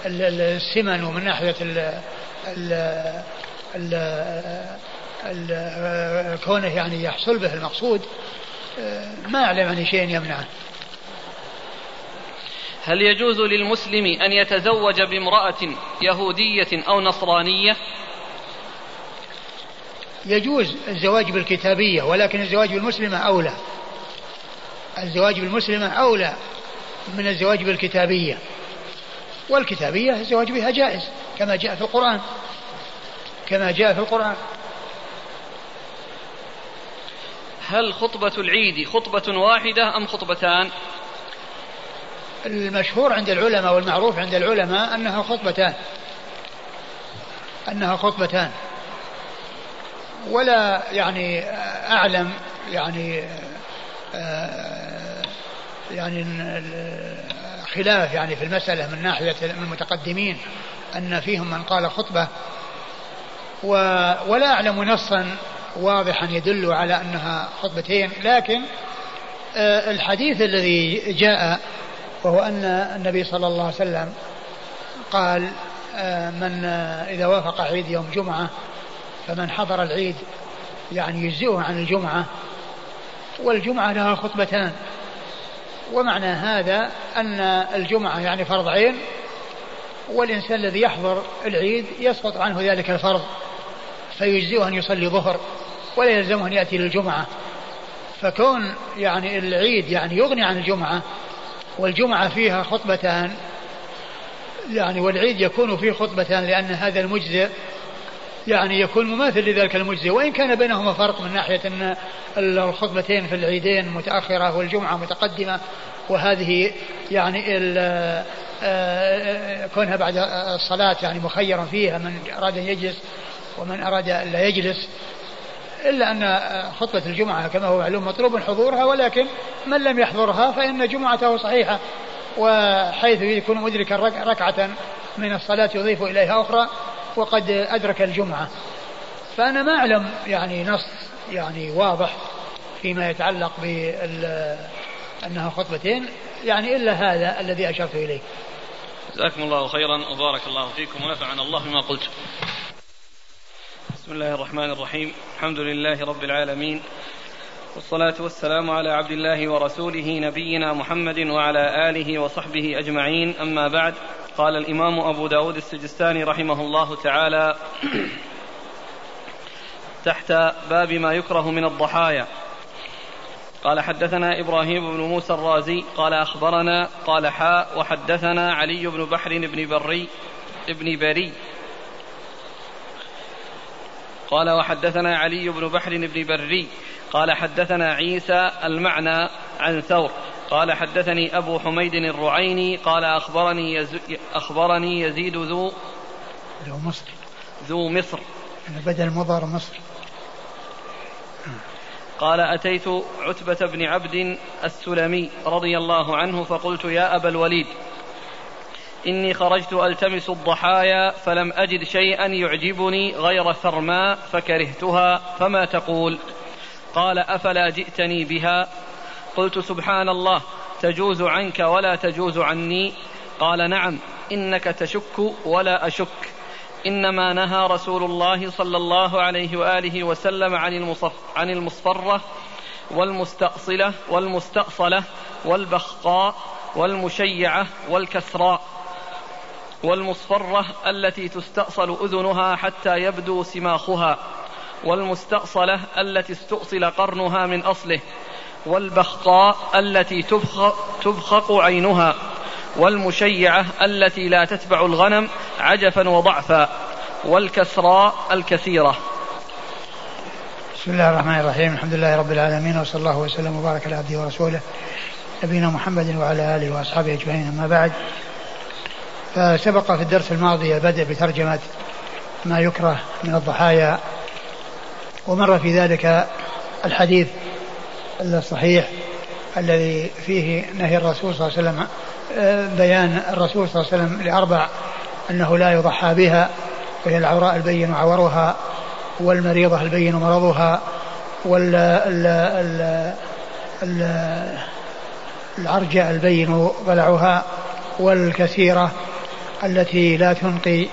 S1: السمن ومن ناحية ال ال كونه يعني يحصل به المقصود ما أعلم عن شيء يمنعه.
S2: هل يجوز للمسلم أن يتزوج بامرأة يهودية أو نصرانية؟
S1: يجوز الزواج بالكتابية ولكن الزواج بالمسلمة أولى. الزواج بالمسلمة أولى. من الزواج بالكتابية. والكتابية الزواج بها جائز كما جاء في القرآن. كما جاء في القرآن.
S2: هل خطبة العيد خطبة واحدة أم خطبتان؟
S1: المشهور عند العلماء والمعروف عند العلماء أنها خطبتان. أنها خطبتان. ولا يعني أعلم يعني آه، يعني خلاف يعني في المسألة من ناحية المتقدمين أن فيهم من قال خطبة. ولا أعلم نصا واضحا يدل على أنها خطبتين لكن آه، الحديث الذي جاء وهو أن النبي صلى الله عليه وسلم قال آه، من إذا وافق عيد يوم جمعة فمن حضر العيد يعني يجزئه عن الجمعة والجمعة لها خطبتان. ومعنى هذا أن الجمعة يعني فرض عين والإنسان الذي يحضر العيد يسقط عنه ذلك الفرض فيجزئه أن يصلي ظهر ولا يلزمه أن يأتي للجمعة. فكون يعني العيد يعني يغني عن الجمعة والجمعة فيها خطبتان يعني والعيد يكون فيه خطبتان لأن هذا المجزئ يعني يكون مماثل لذلك المجزي وإن كان بينهما فرق من ناحية أن الخطبتين في العيدين متأخرة والجمعة متقدمة وهذه يعني آه، كونها بعد الصلاة يعني مخيرا فيها من أراد أن يجلس ومن أراد أن لا يجلس. إلا أن خطبة الجمعة كما هو معلوم مطلوب حضورها ولكن من لم يحضرها فإن جمعته صحيحة وحيث يكون مدركا ركعة من الصلاة يضيف إليها أخرى وقد أدرك الجمعة. فأنا ما أعلم يعني نص يعني واضح فيما يتعلق بال أنها خطبتين يعني إلا هذا الذي أشرت إليه.
S2: جزاكم الله خيرا. وبارك الله فيكم ونفعنا الله بما قلت. بسم الله الرحمن الرحيم. الحمد لله رب العالمين. والصلاة والسلام على عبد الله ورسوله نبينا محمد وعلى آله وصحبه أجمعين. أما بعد قال الإمام أبو داود السجستاني رحمه الله تعالى تحت باب ما يكره من الضحايا. قال حدثنا إبراهيم بن موسى الرازي قال أخبرنا قال حاء وحدثنا علي بن بحر بن بري ابن بري. قال وحدثنا علي بن بحر بن بري. قال حدثنا عيسى المعنى عن ثور. قال حدثني أبو حميد الرعيني قال أخبرني يز... أخبرني يزيد ذو
S1: ذو مصر.
S2: ذو مصر.
S1: بدل مضر مصر.
S2: قال أتيت عتبة بن عبد السلمي رضي الله عنه فقلت يا أبا الوليد إني خرجت ألتمس الضحايا فلم أجد شيئا يعجبني غير ثرماء فكرهتها فما تقول؟ قال أفلا جئتني بها؟ قلت سبحان الله تجوز عنك ولا تجوز عني. قال نعم إنك تشك ولا أشك. إنما نهى رسول الله صلى الله عليه وآله وسلم عن المصف عن المصفرة والمستأصلة والمستأصلة والبخقاء والمشيعة والكسراء والمصفرة التي تستأصل أذنها حتى يبدو سماخها والمستأصلة التي استؤصل قرنها من أصله. والبخطاء التي تبخق, تبخق عينها والمشيعة التي لا تتبع الغنم عجفا وضعفا والكسراء الكثيرة.
S1: بسم الله الرحمن الرحيم. الحمد لله رب العالمين وصلى الله وسلم وبارك على عبده ورسوله نبينا محمد وعلى آله وأصحابه أجمعين. أما بعد فسبق في الدرس الماضي البدء بترجمة ما يكره من الضحايا ومر في ذلك الحديث الصحيح الذي فيه نهي الرسول صلى الله عليه وسلم آه، بيان الرسول صلى الله عليه وسلم لأربع أنه لا يضحى بها وهي العوراء البين عورها والمريضة البين مرضها وال ال ال ال العرجة البين ضلعها والكثيرة التي لا تنقي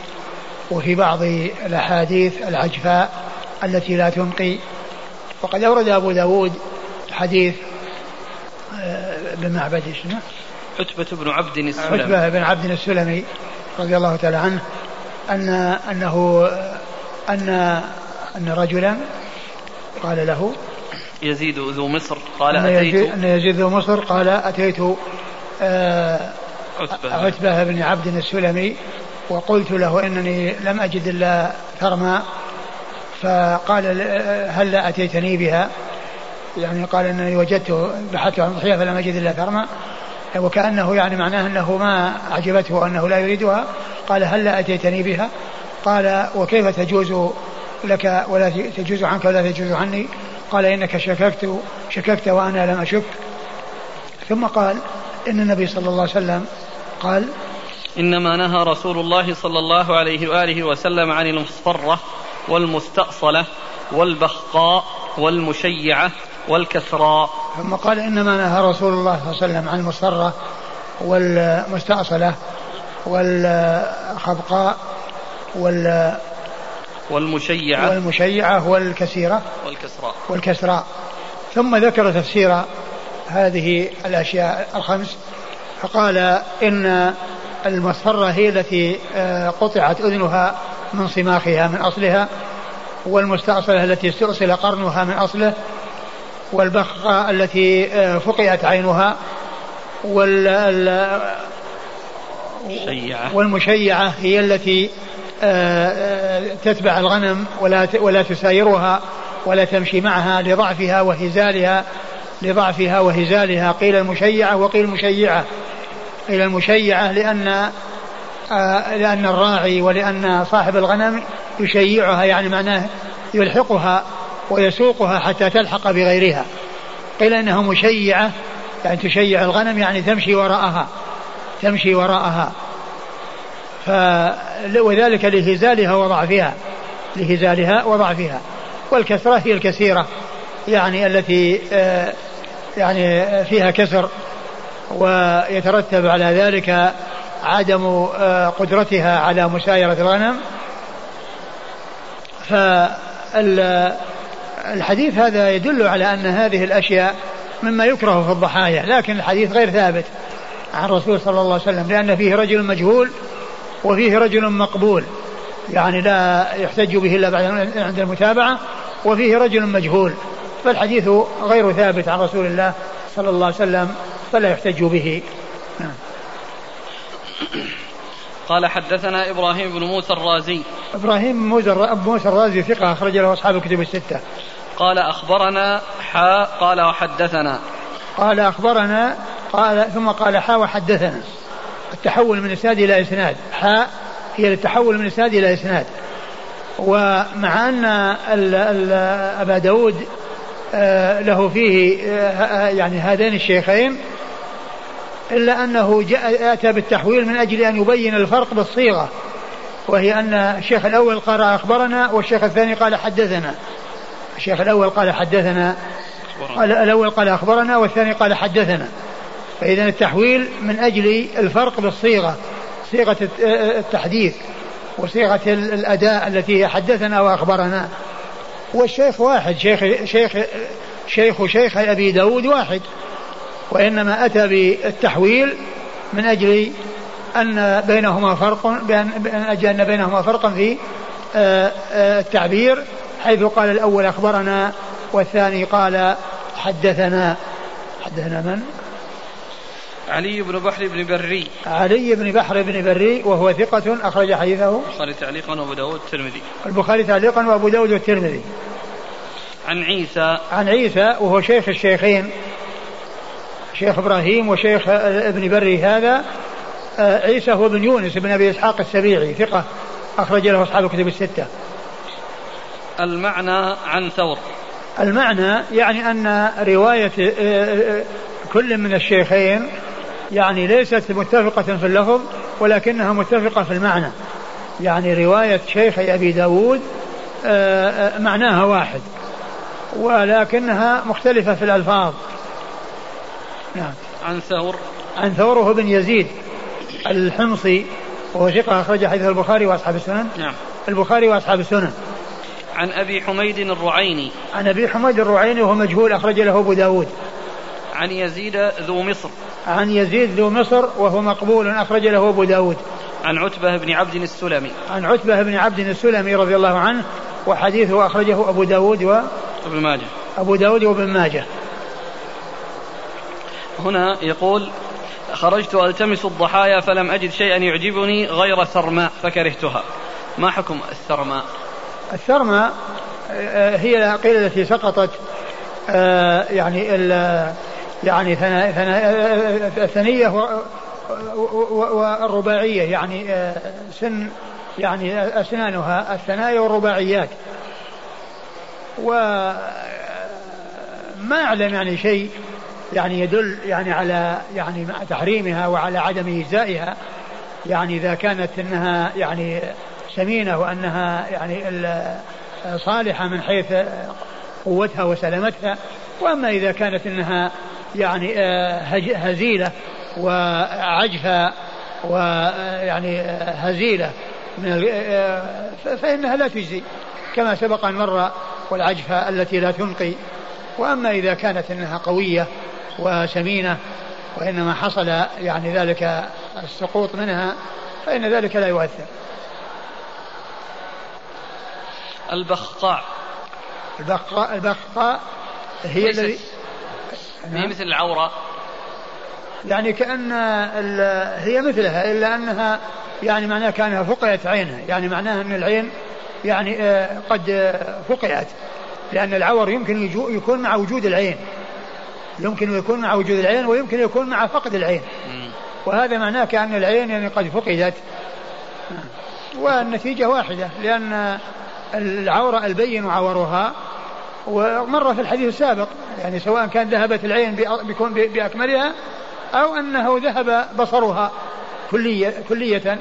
S1: وفي بعض الأحاديث العجفاء التي لا تنقي. وقد أورد أبو داود حديث آه، بن معبد اسمه
S2: عتبة بن عبد السلمي.
S1: عتبة بن عبد السلمي رضي الله تعالى عنه أن أنه أن أن رجلا قال له
S2: يزيد ذو مصر قال أن أتيت.
S1: أن يزيد ذو مصر قال أتيت آه عتبة, عتبة بن عبد السلمي وقلت له إنني لم أجد إلا ثرما فقال هل لا أتيتني بها؟ يعني قال إنني وجدت بحثت عن ضحية فلم أجد إلا ثرما. وكأنه يعني معناه أنه ما أعجبته أنه لا يريدها. قال هل لا أتيتني بها؟ قال وكيف تجوز لك ولا تجوز عنك ولا تجوز عني؟ قال إنك شككت شككت وأنا لم أشك. ثم قال إن النبي صلى الله عليه وسلم قال
S2: إنما نهى رسول الله صلى الله عليه وآله وسلم عن المصفرة والمستأصلة والبخقاء والمشيعة والكسراء
S1: ثم قال إنما نهى رسول الله صلى الله عليه وسلم عن المصفرة والمستأصلة والخبقاء وال
S2: والمشيعة.
S1: والمشيعة والكسيرة
S2: والكسراء.
S1: والكسراء. ثم ذكر تفسير هذه الأشياء الخمس فقال إن المصفرة هي التي آه، قطعت أذنها من صماخها من أصلها والمستأصلة التي استؤصل قرنها من أصله والبخة التي آه، فقئت عينها وال والمشيعة هي التي آه، تتبع الغنم ولا ولا تسايرها ولا تمشي معها لضعفها وهزالها لضعفها وهزالها. قيل المشيعة وقيل المشيعة قيل المشيعة لأن آه، لأن الراعي ولأن صاحب الغنم يشيعها يعني معناه يلحقها. ويسوقها حتى تلحق بغيرها. قيل إنها مشيعة يعني تشيع الغنم يعني تمشي وراءها. تمشي وراءها. ف وذلك لهزالها وضعفها لهزالها وضعفها والكثرة هي الكثيرة يعني التي آه، يعني فيها كسر ويترتب على ذلك عدم آه، قدرتها على مسايرة الغنم. فالحديث هذا يدل على أن هذه الأشياء مما يكره في الضحايا لكن الحديث غير ثابت عن الرسول صلى الله عليه وسلم لأن فيه رجل مجهول وفيه رجل مقبول يعني لا يحتج به إلا بعد عند المتابعة وفيه رجل مجهول فالحديث غير ثابت عن رسول الله صلى الله عليه وسلم فلا يحتج به. نعم.
S2: قال حدثنا إبراهيم بن موسى الرازي.
S1: إبراهيم موسى الرازي ثقة أخرج له أصحاب الكتب الستة.
S2: قال أخبرنا حاء قال وحدثنا.
S1: قال أخبرنا قال ثم قال حاء وحدثنا. التحول من إسناد إلى إسناد. حاء هي التحول من إسناد إلى إسناد. ومع ال أبا داود آه، له فيه آه، يعني هذين الشيخين إلا أنه جاء أتى بالتحويل من أجل أن يبين الفرق بالصيغة. وهي أن الشيخ الأول قال أخبرنا والشيخ الثاني قال حدثنا. الشيخ الأول قال حدثنا الأول قال أخبرنا والثاني قال حدثنا. فإذا التحويل من أجل الفرق بالصيغة صيغة التحديث وصيغة الأداء التي حدثنا وأخبرنا. والشيخ واحد شيخ شيخ شيخ شيخ أبي داود واحد. وإنما أتى بالتحويل من أجل أن بينهما فرق بأن أجل أن بينهما فرقا في آه، آه، التعبير حيث قال الأول أخبرنا والثاني قال حدثنا. حدثنا من؟
S2: علي بن بحر بن بري.
S1: علي بن بحر بن بري وهو ثقة أخرج حديثه.
S2: البخاري تعليقا وأبو داود والترمذي.
S1: البخاري تعليقا وأبو داود والترمذي.
S2: عن عيسى.
S1: عن عيسى وهو شيخ الشيخين. شيخ إبراهيم وشيخ ابن بري هذا. آه، عيسى هو بن يونس بن أبي إسحاق السبيعي ثقة أخرج له أصحاب الكتب الستة.
S2: المعنى عن ثور.
S1: المعنى يعني أن رواية آه، آه، كل من الشيخين يعني ليست متفقة في اللفظ ولكنها متفقة في المعنى. يعني رواية شيخ أبي داود معناها واحد ولكنها مختلفة في الألفاظ.
S2: نعم. عن ثور.
S1: عن ثور هو بن يزيد الحمصي وهو ثقة أخرج حديث البخاري وأصحاب السنن.
S2: نعم.
S1: البخاري وأصحاب السنن.
S2: عن أبي حميد الرعيني.
S1: عن أبي حميد الرعيني وهو مجهول أخرج له أبو داود.
S2: عن يزيد ذو مصر.
S1: عن يزيد ذو مصر وهو مقبول أخرج له أبو داود.
S2: عن عتبة بن عبد السلمي.
S1: عن عتبة بن عبد السلمي رضي الله عنه وحديثه أخرجه أبو داود و
S2: ابن ماجه.
S1: أبو داود وابن ماجه.
S2: هنا يقول خرجت ألتمس الضحايا فلم أجد شيئا يعجبني غير ثرماء فكرهتها. ما حكم الثرماء؟
S1: الثرماء آه، هي العقيلة التي سقطت آه، يعني يعني الثنية والرباعية يعني آه، سن يعني أسنانها الثنايا والرباعيات. وما أعلم يعني شيء يعني يدل يعني على يعني تحريمها وعلى عدم إجزائها يعني إذا كانت أنها يعني سمينة وأنها يعني صالحة من حيث قوتها وسلامتها. وأما إذا كانت أنها يعني آه، هزيلة وعجفة ويعني هزيلة من آه، فإنها لا تجزي كما سبق أن مر والعجفة التي لا تنقي. وأما إذا كانت أنها قوية وسمينة وإنما حصل يعني ذلك السقوط منها فإن ذلك لا يؤثر.
S2: البخقاع
S1: البخقاء البخقاء هي الذي
S2: هي مثل العورة.
S1: يعني كأن هي مثلها إلا أنها يعني معناها كأنها فقعت عينها. يعني معناها أن العين يعني آه، قد فقعت. لأن العور يمكن يكون مع وجود العين. يمكن يكون مع وجود العين ويمكن يكون مع فقد العين. وهذا معناه كأن العين يعني قد فقدت. والنتيجة واحدة لأن العورة البين عورها ومر في الحديث السابق يعني سواء كان ذهبت العين بيكون بأكملها أو أنه ذهب بصرها كلية, كلية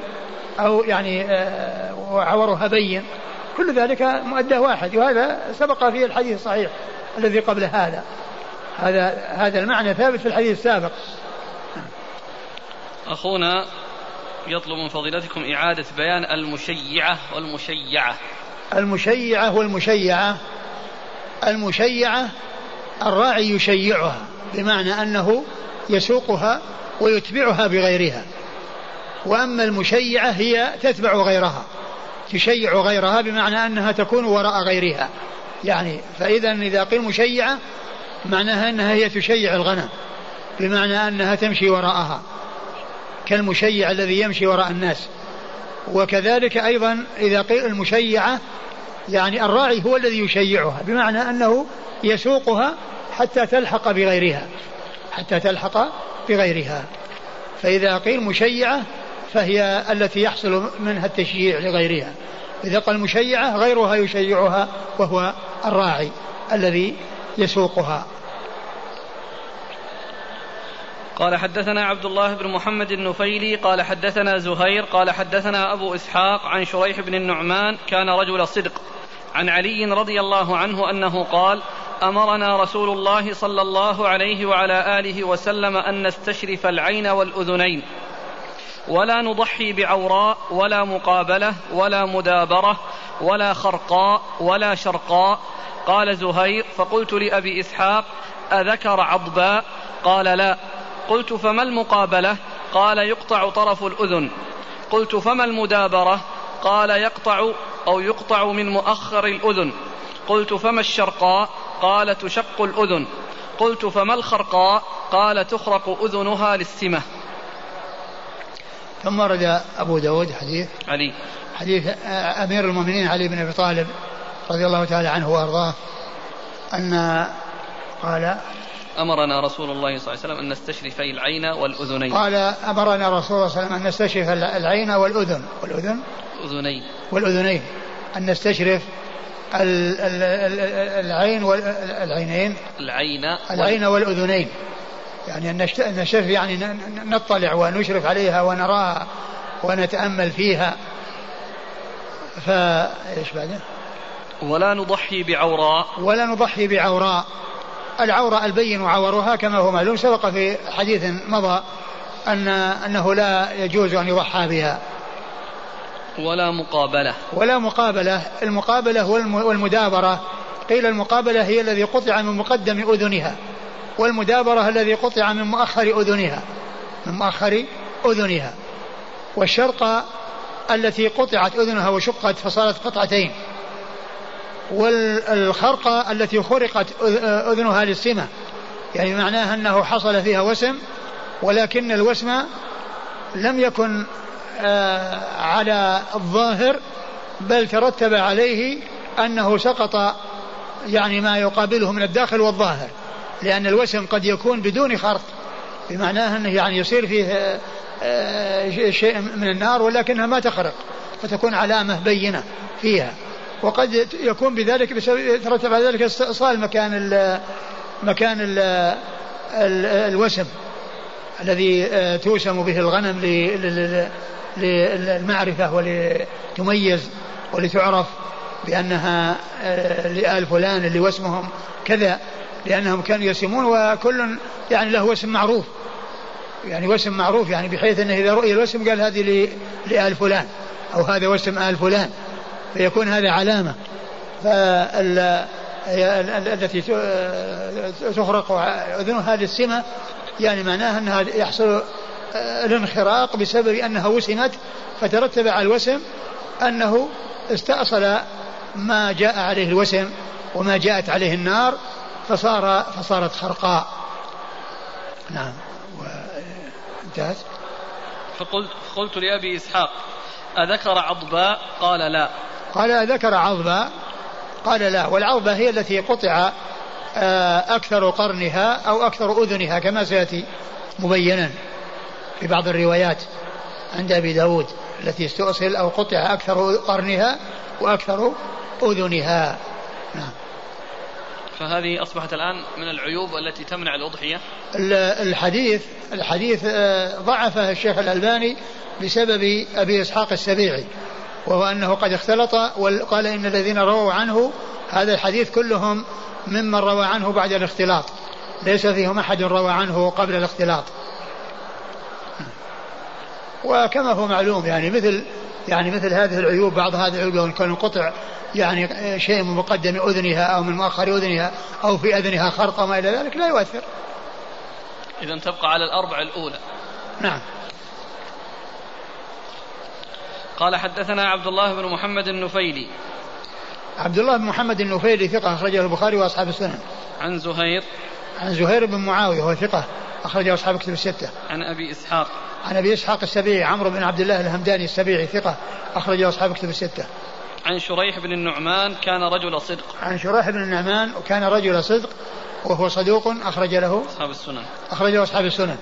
S1: أو يعني آه، وعورها بين. كل ذلك مؤدى واحد وهذا سبق في الحديث الصحيح الذي قبل هذا. هذا هذا المعنى ثابت في الحديث السابق.
S2: أخونا يطلب من فضيلتكم إعادة بيان المشيعة والمشيعة.
S1: المشيعة والمشيعة المشيعة الراعي يشيعها بمعنى أنه يسوقها ويتبعها بغيرها. وأما المشيعة هي تتبع غيرها تشيع غيرها بمعنى أنها تكون وراء غيرها. يعني فإذا إذا قيل مشيعة معناها أنها هي تشيع الغنم بمعنى أنها تمشي وراءها كالمشيع الذي يمشي وراء الناس. وكذلك أيضا إذا قيل المشيعة يعني الراعي هو الذي يشيعها بمعنى أنه يسوقها حتى تلحق بغيرها حتى تلحق بغيرها. فإذا قيل مشيعة فهي التي يحصل منها التشييع لغيرها. إذا قال مشيعة غيرها يشيعها وهو الراعي الذي يسوقها.
S2: قال حدثنا عبد الله بن محمد النفيلي قال حدثنا زهير قال حدثنا أبو إسحاق عن شريح بن النعمان كان رجل صدق عن علي رضي الله عنه أنه قال أمرنا رسول الله صلى الله عليه وعلى آله وسلم أن نستشرف العين والأذنين ولا نضحي بعوراء ولا مقابلة ولا مدابرة ولا خرقاء ولا شرقاء. قال زهير فقلت لأبي إسحاق أذكر عضباء؟ قال لا. قلت فما المقابلة؟ قال يقطع طرف الأذن. قلت فما المدابرة؟ قال يقطع أو يقطع من مؤخر الأذن. قلت فما الشرقاء؟ قال تشق الأذن. قلت فما الخرقاء؟ قال تخرق أذنها للسمة.
S1: ثم ورد أبو داود حديث
S2: علي.
S1: حديث أمير المؤمنين علي بن أبي طالب رضي الله تعالى عنه وأرضاه أن قال
S2: أمرنا رسول الله صلى الله عليه وسلم أن نستشرف العين والأذنين.
S1: قال أمرنا رسول الله صلى الله عليه وسلم أن نستشرف العين والأذن. والأذن؟
S2: أذنين.
S1: والأذنين. أن نستشرف العين والعينين
S2: العين
S1: العين والأذنين. يعني أن نشرف يعني نطلع ونشرف عليها ونراها ونتأمل فيها. فايش بعده؟
S2: ولا نضحي بعوراء.
S1: ولا نضحي بعوراء. العوراء البين عورها كما هو معلوم سبق في حديث مضى أن أنه لا يجوز أن يضحى بها.
S2: ولا مقابلة.
S1: ولا مقابلة. المقابلة والمدابرة. قيل المقابلة هي الذي قطع من مقدم أذنها. والمدابرة الذي قطع من مؤخر أذنها. من مؤخر أذنها. والشرقة التي قطعت أذنها وشقت فصارت قطعتين. والخرقة التي خرقت أذنها للسمة. يعني معناها أنه حصل فيها وسم ولكن الوسم لم يكن آه، على الظاهر بل ترتب عليه أنه سقط يعني ما يقابله من الداخل والظاهر لأن الوسم قد يكون بدون خرق. بمعناه أنه يعني يصير فيه آه، شيء من النار ولكنها ما تخرق فتكون علامة بينة فيها. وقد يكون بذلك يترتب على ذلك استئصال مكان ال مكان ال ال الوسم الذي آه، توسم به الغنم للمعرفة ولتميز ولتعرف بأنها آه، لآل فلان اللي وسمهم كذا لأنهم كانوا يسمون وكل يعني له وسم معروف. يعني وسم معروف يعني بحيث أنه إذا رؤي الوسم قال هذه لآل فلان أو هذا وسم آل فلان. فيكون هذا علامة. فال التي تخرق أذنها للسمة يعني معناها أنها يحصل الانخراق بسبب أنها وسمت فترتب على الوسم أنه استأصل ما جاء عليه الوسم وما جاءت عليه النار فصار فصارت خرقاء. نعم. انتهت
S2: فقلت قلت لأبي إسحاق أذكر عضباء؟ قال لا.
S1: قال أذكر عضباء قال لا والعضبة هي التي قطع آه، أكثر قرنها أو أكثر أذنها كما سيأتي مبينا في بعض الروايات عند أبي داود التي استؤصل أو قطع أكثر قرنها وأكثر أذنها. نعم.
S2: فهذه أصبحت الآن من العيوب التي تمنع الأضحية؟
S1: الحديث الحديث آه، ضعفه الشيخ الألباني بسبب أبي إسحاق السبيعي. وهو أنه قد اختلط وقال إن الذين رووا عنه هذا الحديث كلهم ممن روى عنه بعد الاختلاط. ليس فيهم أحد روى عنه قبل الاختلاط. وكما هو معلوم يعني مثل يعني مثل هذه العيوب بعض هذه العيوب كان قطع يعني شيء من مقدم أذنها أو من مؤخر أذنها أو في أذنها خرق وما إلى ذلك لا يؤثر.
S2: إذا تبقى على الأربع الأولى.
S1: نعم.
S2: قال حدثنا عبد الله بن محمد النفيلي.
S1: عبد الله بن محمد النفيلي ثقة أخرجه البخاري وأصحاب السنن.
S2: عن زهير.
S1: عن زهير بن معاوية وهو ثقة أخرجه أصحاب كتب الستة.
S2: عن أبي إسحاق.
S1: عن أبي إسحاق السبيعي عمرو بن عبد الله الهمداني السبيعي ثقة أخرجه أصحاب كتب الستة.
S2: عن شريح بن النعمان كان رجل صدق.
S1: عن شريح بن النعمان وكان رجل صدق وهو صدوق أخرج له
S2: أصحاب السنن.
S1: أخرجه أصحاب السنن.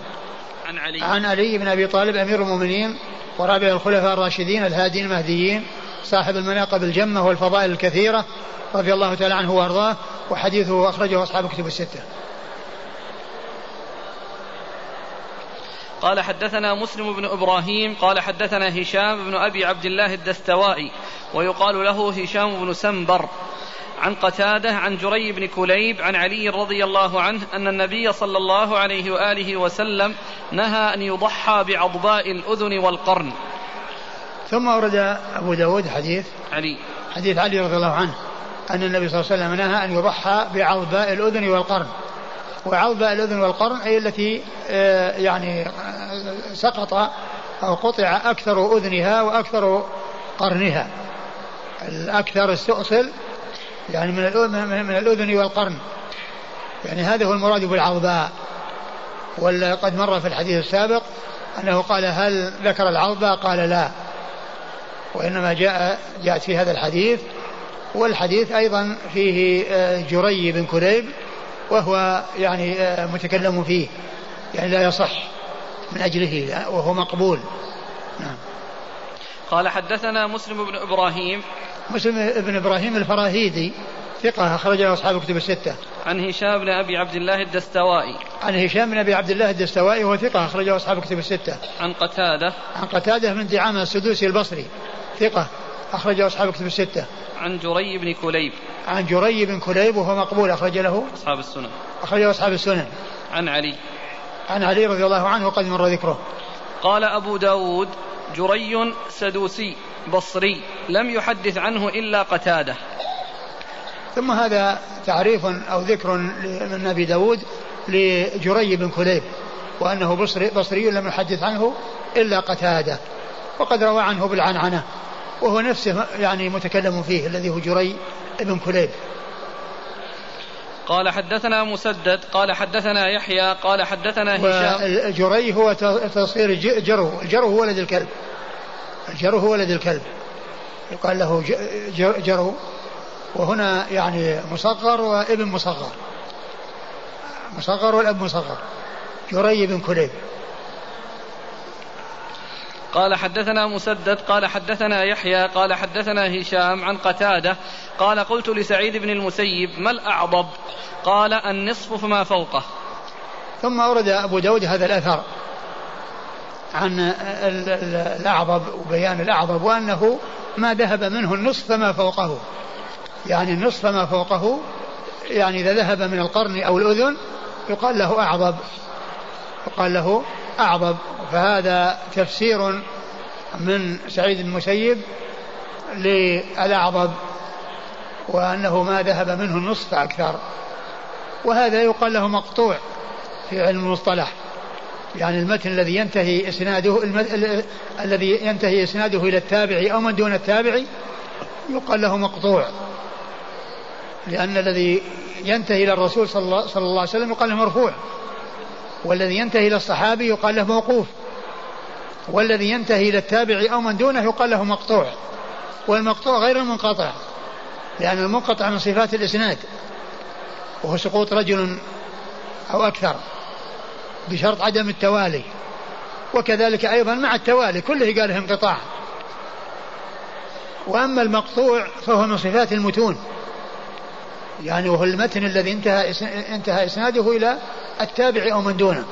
S2: عن علي.
S1: عن علي بن أبي طالب أمير المؤمنين ورابع الخلفاء الراشدين الهادين المهديين صاحب المناقب الجمة والفضائل الكثيرة رضي الله تعالى عنه وأرضاه وحديثه أخرجه أصحاب كتب الستة.
S2: قال حدثنا مسلم بن إبراهيم قال حدثنا هشام بن أبي عبد الله الدستوائي ويقال له هشام بن سنبر عن قتادة عن جري بن كليب عن علي رضي الله عنه أن النبي صلى الله عليه وآله وسلم نهى أن يضحى بعضباء الأذن والقرن.
S1: ثم ورد أبو داود حديث
S2: علي
S1: حديث علي رضي الله عنه أن النبي صلى الله عليه وسلم نهى أن يضحى بعضباء الأذن والقرن. وعضباء الأذن والقرن أي التي آه، يعني آه، سقط أو قطع أكثر أذنها وأكثر قرنها الأكثر استؤصل يعني من من الأذن والقرن. يعني هذا هو المراد بالعضباء وقد مر في الحديث السابق أنه قال هل ذكر العضباء قال لا. وإنما جاء جاءت في هذا الحديث. والحديث أيضا فيه آه، جري بن كليب وهو يعني آه، متكلم فيه. يعني لا يصح من أجله وهو مقبول. نعم.
S2: قال حدثنا مسلم بن إبراهيم
S1: مسلم بن إبراهيم الفراهيدي ثقة أخرج له أصحاب الكتب الستة.
S2: عن هشام بن أبي عبد الله الدستوائي.
S1: عن هشام بن أبي عبد الله الدستوائي وهو ثقة أخرجه أصحاب الكتب الستة.
S2: عن قتادة.
S1: عن قتادة بن دعامة السدوسي البصري ثقة أخرجه أصحاب الكتب الستة.
S2: عن جري بن كليب.
S1: عن جري بن كليب وهو مقبول أخرج له
S2: أصحاب السنن.
S1: أخرجه أصحاب السنن.
S2: عن علي.
S1: عن علي رضي الله عنه وقد مر ذكره.
S2: قال أبو داود جري سدوسي بصري لم يحدث عنه إلا قتادة.
S1: ثم هذا تعريف أو ذكر من أبي داود لجري بن كليب وأنه بصري, بصري لم يحدث عنه إلا قتادة وقد روى عنه بالعنعنة وهو نفسه يعني متكلم فيه الذي هو جري بن كليب.
S2: قال حدثنا مسدد قال حدثنا يحيى قال حدثنا هشام.
S1: جري هو تصير جرو الجرو هو ولد الكلب. الجرو هو ولد الكلب. يقال له جرو. وهنا يعني مصغر وابن مصغر. مصغر والأب مصغر. جري بن كليب.
S2: قال حدثنا مسدد قال حدثنا يحيى قال حدثنا هشام عن قتادة قال قلت لسعيد بن المسيب ما الأعضب؟ قال النصف فما فوقه.
S1: ثم أورد أبو داود هذا الأثر عن الأعضب وبيان الأعضب وأنه ما ذهب منه النصف فما فوقه. يعني النصف ما فوقه يعني إذا ذهب من القرن أو الأذن يقال له أعضب. يقال له أعضب. فهذا تفسير من سعيد المسيب للأعضب وأنه ما ذهب منه النصف فأكثر وهذا يقال له مقطوع في علم المصطلح. يعني المتن الذي ينتهي إسناده الذي ينتهي إسناده إلى التابع أو من دون التابع يقال له مقطوع. لأن الذي ينتهي إلى الرسول صلى الله, صلى الله عليه وسلم يقال له مرفوع. والذي ينتهي إلى الصحابي يقال له موقوف. والذي ينتهي إلى التابع أو من دونه يقال له مقطوع. والمقطوع غير المنقطع لأن المنقطع من صفات الإسناد وهو سقوط رجل أو أكثر. بشرط عدم التوالي. وكذلك أيضا مع التوالي كله قال انقطاع. وأما المقطوع فهو من صفات المتون. يعني وهو المتن الذي انتهى انتهى إسناده إلى التابع أو من دونه.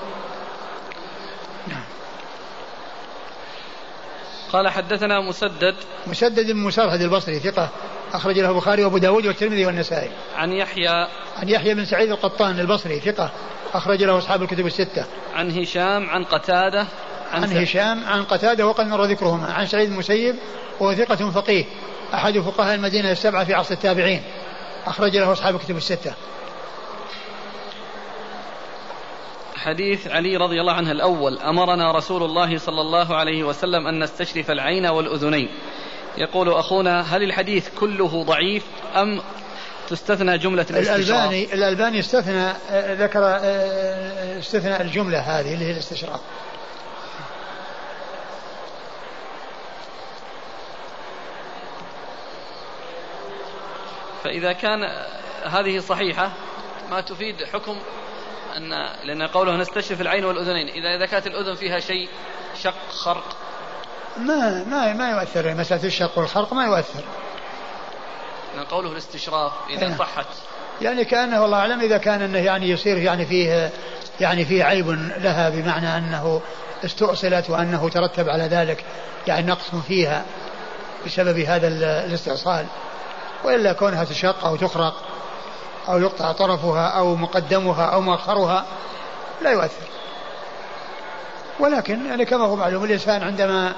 S2: قال حدثنا مسدد.
S1: مسدد بن مسرهد البصري ثقة أخرج له البخاري وأبو داود والترمذي والنسائي.
S2: عن يحيى.
S1: عن يحيى بن سعيد القطان البصري ثقة. أخرج له أصحاب الكتب الستة.
S2: عن هشام عن قتادة
S1: عن, عن هشام عن قتادة وقد مر ذكرهما. عن سعيد المسيب وهو ثقة فقيه. أحد فقهاء المدينة السبعة في عصر التابعين. أخرج له أصحاب الكتب الستة.
S2: حديث علي رضي الله عنه الأول. أمرنا رسول الله صلى الله عليه وسلم أن نستشرف العين والأذنين. يقول أخونا هل الحديث كله ضعيف أم تستثنى جملة الاستشراف
S1: الألباني الألباني استثنى ذكر استثنى الجملة هذه اللي هي الاستشراف
S2: فإذا كان هذه صحيحة ما تفيد حكم أن لأن قوله نستشرف العين والأذنين إذا إذا كانت الأذن فيها شيء شق خرق.
S1: ما ما ما يؤثر. مسألة الشق والخرق ما يؤثر.
S2: لأن قوله الاستشراف إذا إيه. صحت.
S1: يعني كأنه والله أعلم إذا كان أنه يعني يصير يعني فيه يعني فيه عيب لها بمعنى أنه استؤصلت وأنه ترتب على ذلك يعني نقص فيها بسبب هذا الاستئصال. وإلا كونها تشق أو تخرق أو يقطع طرفها أو مقدمها أو مؤخرها لا يؤثر. ولكن يعني كما هو معلوم الإنسان عندما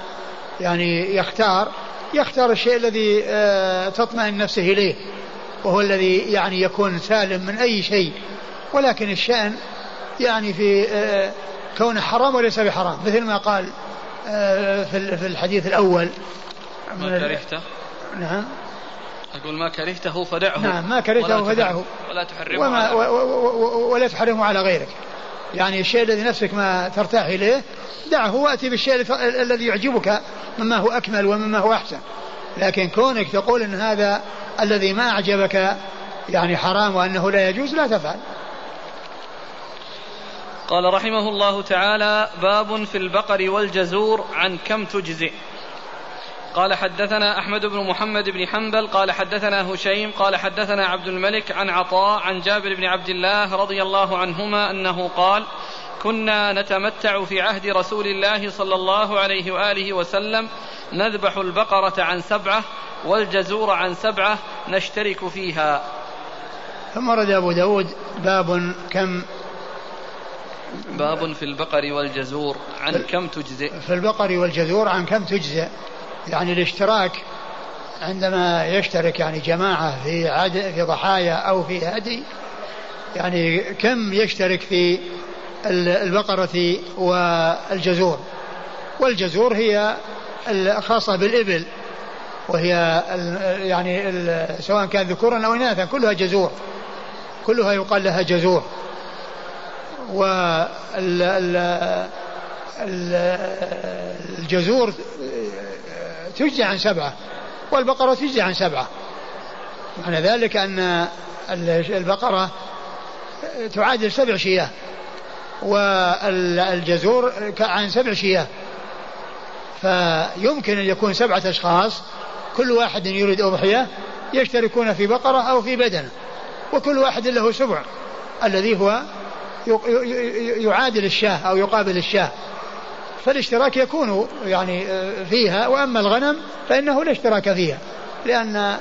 S1: يعني يختار يختار الشيء الذي آه، تطمئن نفسه إليه وهو الذي يعني يكون سالم من أي شيء. ولكن الشأن يعني في آه، كونه حرام وليس بحرام. مثل ما قال آه، في الحديث الأول.
S2: ما كرهته؟
S1: نعم.
S2: أقول ما كرهته فدعه.
S1: نعم ما كرهته فدعه
S2: ولا تحرمه وما
S1: على ولا تحرمه على غيرك. يعني الشيء الذي نفسك ما ترتاح إليه دعه وأتي بالشيء الذي يعجبك مما هو أكمل ومما هو أحسن. لكن كونك تقول أن هذا الذي ما أعجبك يعني حرام وأنه لا يجوز لا تفعل.
S2: قال رحمه الله تعالى باب في البقر والجزور عن كم تجزئ. قال حدثنا أحمد بن محمد بن حنبل قال حدثنا هشيم قال حدثنا عبد الملك عن عطاء عن جابر بن عبد الله رضي الله عنهما أنه قال كنا نتمتع في عهد رسول الله صلى الله عليه وآله وسلم نذبح البقرة عن سبعة والجزور عن سبعة نشترك فيها.
S1: ثم ورد أبو داود باب كم؟
S2: باب في البقر والجزور عن كم تجزئ؟
S1: في البقر والجزور عن كم تجزئ؟ يعني الاشتراك عندما يشترك يعني جماعة في عد في ضحايا أو في هدي يعني كم يشترك في البقرة والجزور؟ والجزور هي الخاصة بالإبل وهي يعني سواء كان ذكورا أو إناثا كلها جزور كلها يقال لها جزور. والجزور تجزي عن سبعة والبقرة تجزي عن سبعة. معنى ذلك أن البقرة تعادل سبع شياه والجزور عن سبع شياه. فيمكن أن يكون سبعة أشخاص كل واحد يريد أضحية يشتركون في بقرة أو في بدنة. وكل واحد له سبع الذي هو يعادل الشاه أو يقابل الشاه. فالاشتراك يكون يعني فيها وأما الغنم فإنه لا اشتراك فيها لأن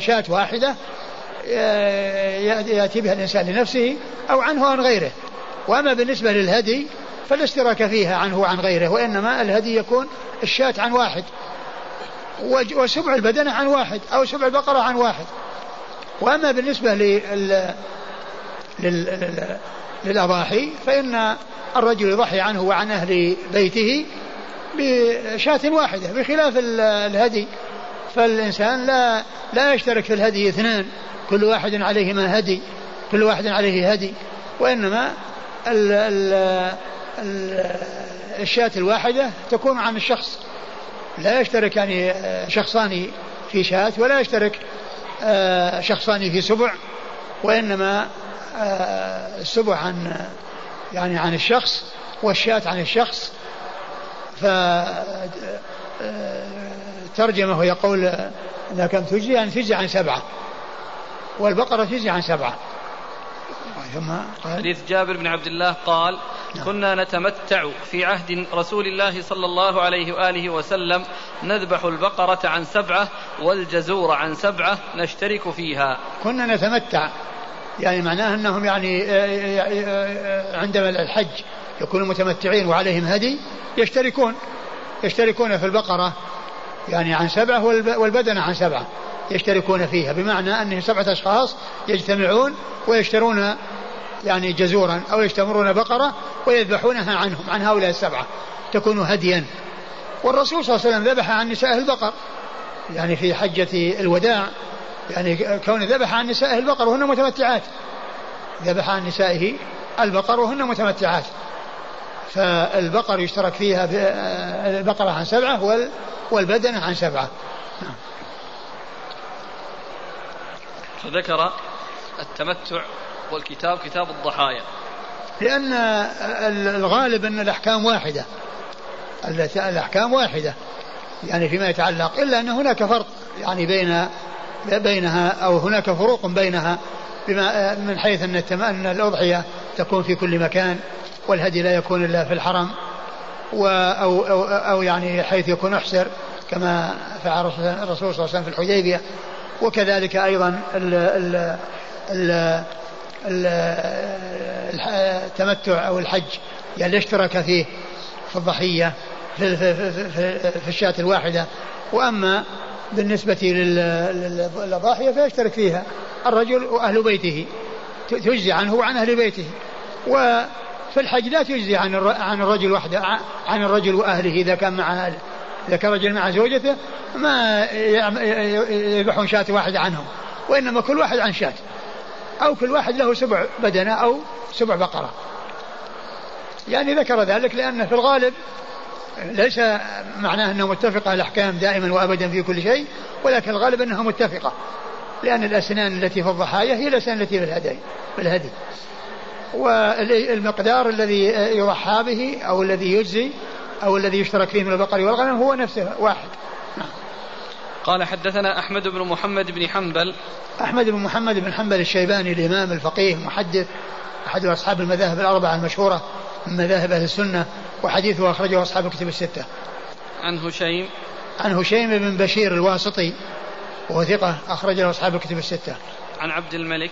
S1: شاة واحدة يأتي بها الإنسان لنفسه أو عنه عن غيره وأما بالنسبة للهدي فلا اشتراك فيها عنه وعن غيره وإنما الهدي يكون الشاة عن واحد وسبع البدنة عن واحد أو سبع البقرة عن واحد وأما بالنسبة لل... لل... للأضاحي فإن الرجل يضحي عنه وعن أهل بيته بشاة واحدة بخلاف الهدي. فالإنسان لا لا يشترك في الهدي اثنان كل واحد عليهما هدي كل واحد عليه هدي. وإنما ال ال ال الشاة الواحدة تكون عن الشخص. لا يشترك يعني شخصان في شاة ولا يشترك آه، شخصان في سبع. وإنما آه، السبع عن يعني عن الشخص والشاة عن الشخص ف ترجمة ويقول أنها كم تجزي يعني تجزي عن سبعة. والبقرة تجزي عن سبعة.
S2: ثم قال حديث جابر بن عبد الله قال نعم. كنا نتمتع في عهد رسول الله صلى الله عليه وآله وسلم نذبح البقرة عن سبعة والجزور عن سبعة نشترك فيها.
S1: كنا نتمتع. يعني معناه أنهم يعني آه، آه، آه، عندما الحج يكونوا متمتعين وعليهم هدي يشتركون يشتركون في البقرة يعني عن سبعة والبدنة عن سبعة يشتركون فيها بمعنى أنهم سبعة أشخاص يجتمعون ويشترون يعني جزورا أو يشتمرون بقرة ويذبحونها عنهم عن هؤلاء السبعة تكون هديا. والرسول صلى الله عليه وسلم ذبح عن نسائه البقر يعني في حجة الوداع يعني كون ذبح عن نسائه البقر وهن متمتعات. ذبح عن نسائه البقر وهن متمتعات. فالبقر يشترك فيها البقرة عن سبعة والبدنة عن سبعة. نعم.
S2: فذكر التمتع والكتاب كتاب الضحايا.
S1: لأن الغالب أن الأحكام واحدة. الأحكام واحدة. يعني فيما يتعلق إلا أن هناك فرق يعني بين بينها أو هناك فروق بينها بما من حيث أن أن الأضحية تكون في كل مكان والهدي لا يكون إلا في الحرم و أو, أو, أو يعني حيث يكون أحسر كما فعل الرسول صلى الله عليه وسلم في الحديبية. وكذلك أيضا ال ال ال التمتع أو الحج يعني الاشتراك فيه في الضحية في, في, في, في الشاة الواحدة. وأما بالنسبة للضاحية فيشترك فيها الرجل وأهل بيته. تجزي عنه وعن أهل بيته. وفي الحج لا تجزي عن عن الرجل وحده عن الرجل وأهله إذا كان مع أهله. إذا كان رجل مع زوجته ما يذبحون شاة واحدة عنهم وإنما كل واحد عن شاة. أو كل واحد له سبع بدنة أو سبع بقرة. يعني ذكر ذلك لأن في الغالب ليس معناه أنه متفقة الأحكام دائما وأبدا في كل شيء ولكن الغالب أنها متفقة لأن الأسنان التي في الضحايا هي الأسنان التي في الهدي في الهدي. والمقدار الذي يضحى به أو الذي يجزي أو الذي يشترك فيه من البقر والغنم هو نفسه واحد. نعم.
S2: قال حدثنا أحمد بن محمد بن حنبل.
S1: أحمد بن محمد بن حنبل الشيباني الإمام الفقيه محدث أحد أصحاب المذاهب الأربعة المشهورة من مذاهب أهل السنة وحديثه أخرجه أصحاب الكتب الستة.
S2: عن هشيم.
S1: عن هشيم بن بشير الواسطي وهو ثقة أخرج له أصحاب الكتب الستة.
S2: عن عبد الملك.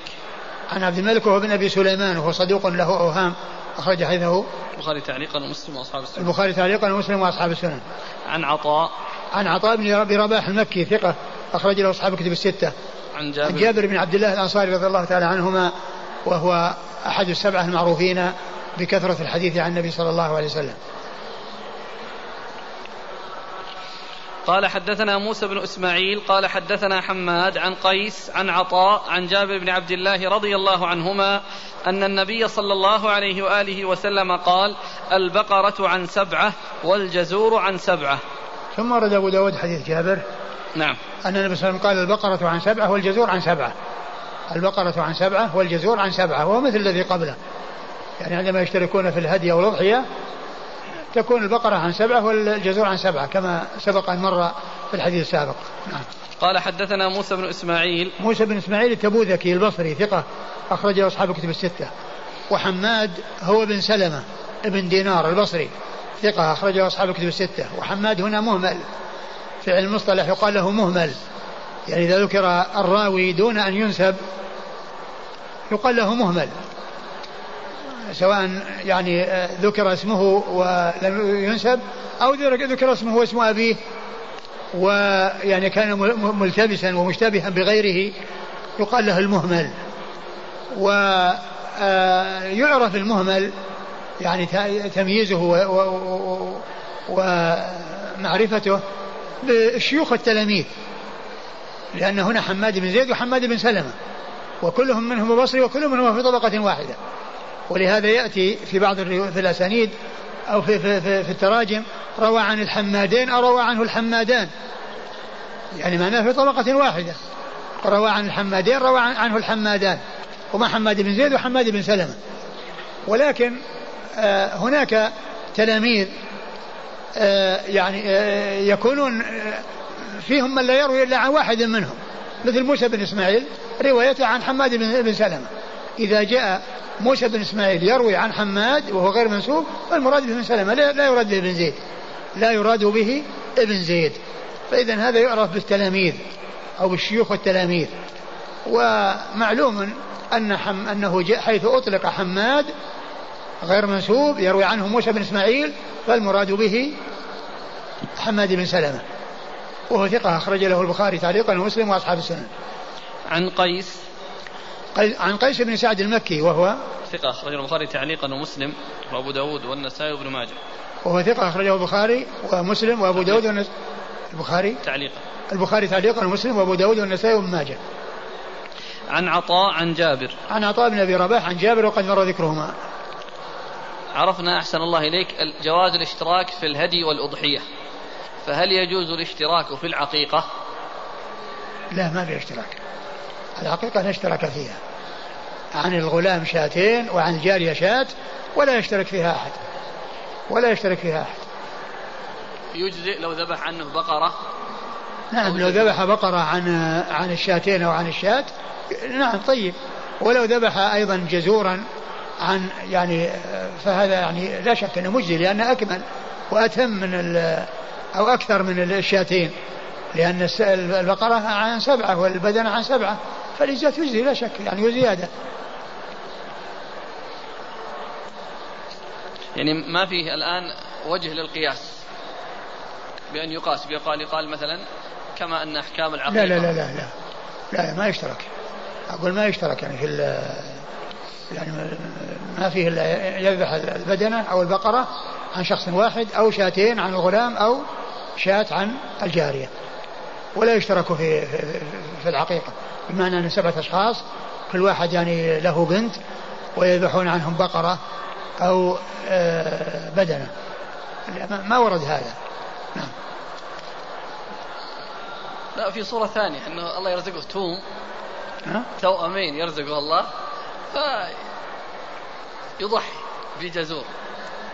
S1: عن عبد الملك وهو بن أبي سليمان وهو صدوق له أوهام أخرج حديثه.
S2: البخاري تعليقا ومسلم وأصحاب السنن.
S1: البخاري تعليقا ومسلم وأصحاب السنن.
S2: عن عطاء.
S1: عن عطاء بن رباح المكي ثقة أخرج له أصحاب الكتب الستة.
S2: عن جابر,
S1: عن جابر بن عبد الله الأنصاري رضي الله تعالى عنهما وهو أحد السبعة المعروفين بكثرة الحديث عن النبي صلى الله عليه وسلم.
S2: قال حدثنا موسى بن إسماعيل قال حدثنا حماد عن قيس عن عطاء عن جابر بن عبد الله رضي الله عنهما أن النبي صلى الله عليه وآله وسلم قال البقرة عن سبعة والجزور عن سبعة.
S1: ثم ورد أبو داود حديث جابر.
S2: نعم.
S1: أن النبي صلى الله عليه وسلم قال البقرة عن سبعة والجزور عن سبعة. البقرة عن سبعة والجزور عن سبعة وهو مثل الذي قبله. يعني عندما يشتركون في الهدي أو الأضحية تكون البقرة عن سبعة والجزور عن سبعة كما سبق أن مر في الحديث السابق. نعم.
S2: قال حدثنا موسى بن إسماعيل.
S1: موسى بن إسماعيل التبوذكي البصري ثقة أخرجه أصحاب كتب الستة. وحماد هو بن سلمة ابن دينار البصري ثقة أخرجه أصحاب كتب الستة. وحماد هنا مهمل في علم المصطلح يقال له مهمل. يعني إذا ذكر الراوي دون أن ينسب يقال له مهمل. سواء يعني آه، ذكر اسمه ولم ينسب أو ذكر اسمه واسم أبيه ويعني كان ملتبسا ومشتبها بغيره يقال له المهمل. ويعرف آه، المهمل يعني تمييزه ومعرفته بشيوخ التلاميذ لأن هنا حماد بن زيد وحماد بن سلمة وكلهم منهم بصري وكلهم منهم في طبقة واحدة. ولهذا يأتي في بعض في الأسانيد أو في, في, في, في التراجم روى عن الحمادين أو روى عنه الحمادان. يعني معناه في طبقة واحدة. روى عن الحمادين روى عنه الحمادان. هما حماد بن زيد وحماد بن سلمة. ولكن آه هناك تلاميذ آه يعني آه يكونون فيهم من لا يروي إلا عن واحد منهم. مثل موسى بن إسماعيل روايته عن حماد بن سلمة. إذا جاء موسى بن إسماعيل يروي عن حماد وهو غير منسوب فالمراد به بن سلمة لا يراد به ابن زيد. لا يراد به ابن زيد. فإذا هذا يعرف بالتلاميذ أو بالشيوخ والتلاميذ. ومعلوم أن حم جاء حيث أطلق حماد غير منسوب يروي عنه موسى بن إسماعيل فالمراد به حماد بن سلمة. وهو ثقة أخرج له البخاري تعليقا ومسلم وأصحاب السنن.
S2: عن قيس
S1: عن قيس بن سعد المكي وهو
S2: ثقة أخرجه البخاري تعليقا ومسلم وأبو داود والنسائي وابن ماجه.
S1: وهو ثقة أخرجه البخاري ومسلم وأبو داود والنسائي البخاري؟
S2: تعليقا.
S1: البخاري تعليقا ومسلم وأبو داود والنسائي وابن ماجه.
S2: عن عطاء عن جابر.
S1: عن عطاء بن أبي رباح عن جابر وقد مر ذكرهما.
S2: عرفنا أحسن الله إليك جواز الاشتراك في الهدي والأضحية. فهل يجوز الاشتراك في العقيقة؟
S1: لا ما في اشتراك. العقيقة نشترك فيها. عن الغلام شاتين وعن الجارية شات ولا يشترك فيها أحد. ولا يشترك فيها أحد.
S2: يجزئ لو ذبح عنه بقرة؟
S1: نعم لو ذبح بقرة عن عن الشاتين أو عن الشاة نعم طيب. ولو ذبح أيضا جزورا عن يعني فهذا يعني لا شك أنه مجزي لأنه أكمل وأتم من أو أكثر من الشاتين. لأن البقرة عن سبعة والبدنة عن سبعة فالإجزاء تجزي لا شك يعني وزيادة.
S2: يعني ما فيه الآن وجه للقياس بأن يقاس بيقال يقال مثلا كما أن أحكام العقيدة.
S1: لا لا لا لا لا, لا ما يشترك. أقول ما يشترك يعني في يعني ما فيه إلا يذبح البدنة أو البقرة عن شخص واحد أو شاتين عن الغلام أو شاة عن الجارية. ولا يشترك في, في, في العقيقة. بمعنى أن سبعة أشخاص كل واحد يعني له بنت ويذبحون عنهم بقرة أو آه، بدنة. ما ورد هذا. نعم.
S2: لا في صورة ثانية أنه الله يرزقه توم. توأمين يرزقه الله. ف... يضحي بجزور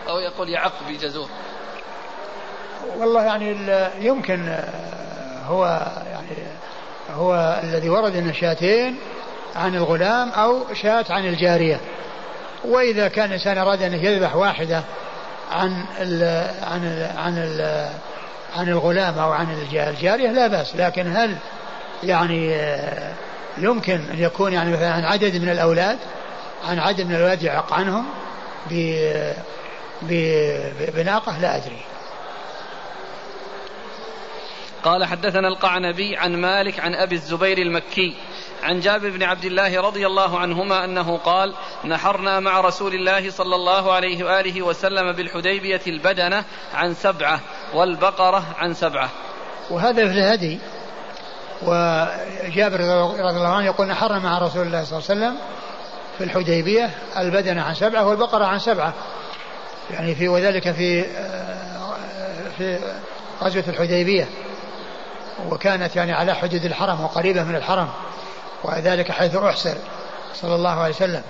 S2: أو يقول يعق بجزور.
S1: والله يعني يمكن آه، هو يعني هو الذي ورد إن شاتين عن الغلام أو شاة عن الجارية. وإذا كان الإنسان أراد أن يذبح واحدة عن ال عن ال عن ال عن الغلام أو عن الجارية لا بأس لكن هل يعني يمكن أن يكون يعني مثلا عن عدد من الأولاد عن عدد من الأولاد يعق عنهم بناقة؟ لا أدري.
S2: قال حدثنا القعنبي عن مالك عن أبي الزبير المكي. عن جابر بن عبد الله رضي الله عنهما أنه قال نحرنا مع رسول الله صلى الله عليه وآله وسلم بالحديبية البدنة عن سبعة والبقرة عن سبعة.
S1: وهذا في الهدي وجابر رضي الله عنه يقول نحرنا مع رسول الله صلى الله عليه وسلم في الحديبية البدنة عن سبعة والبقرة عن سبعة. يعني في وذلك في في غزوة الحديبية وكانت يعني على حدود الحرم وقريبة من الحرم وذلك حيث أحسر صلى الله عليه وسلم.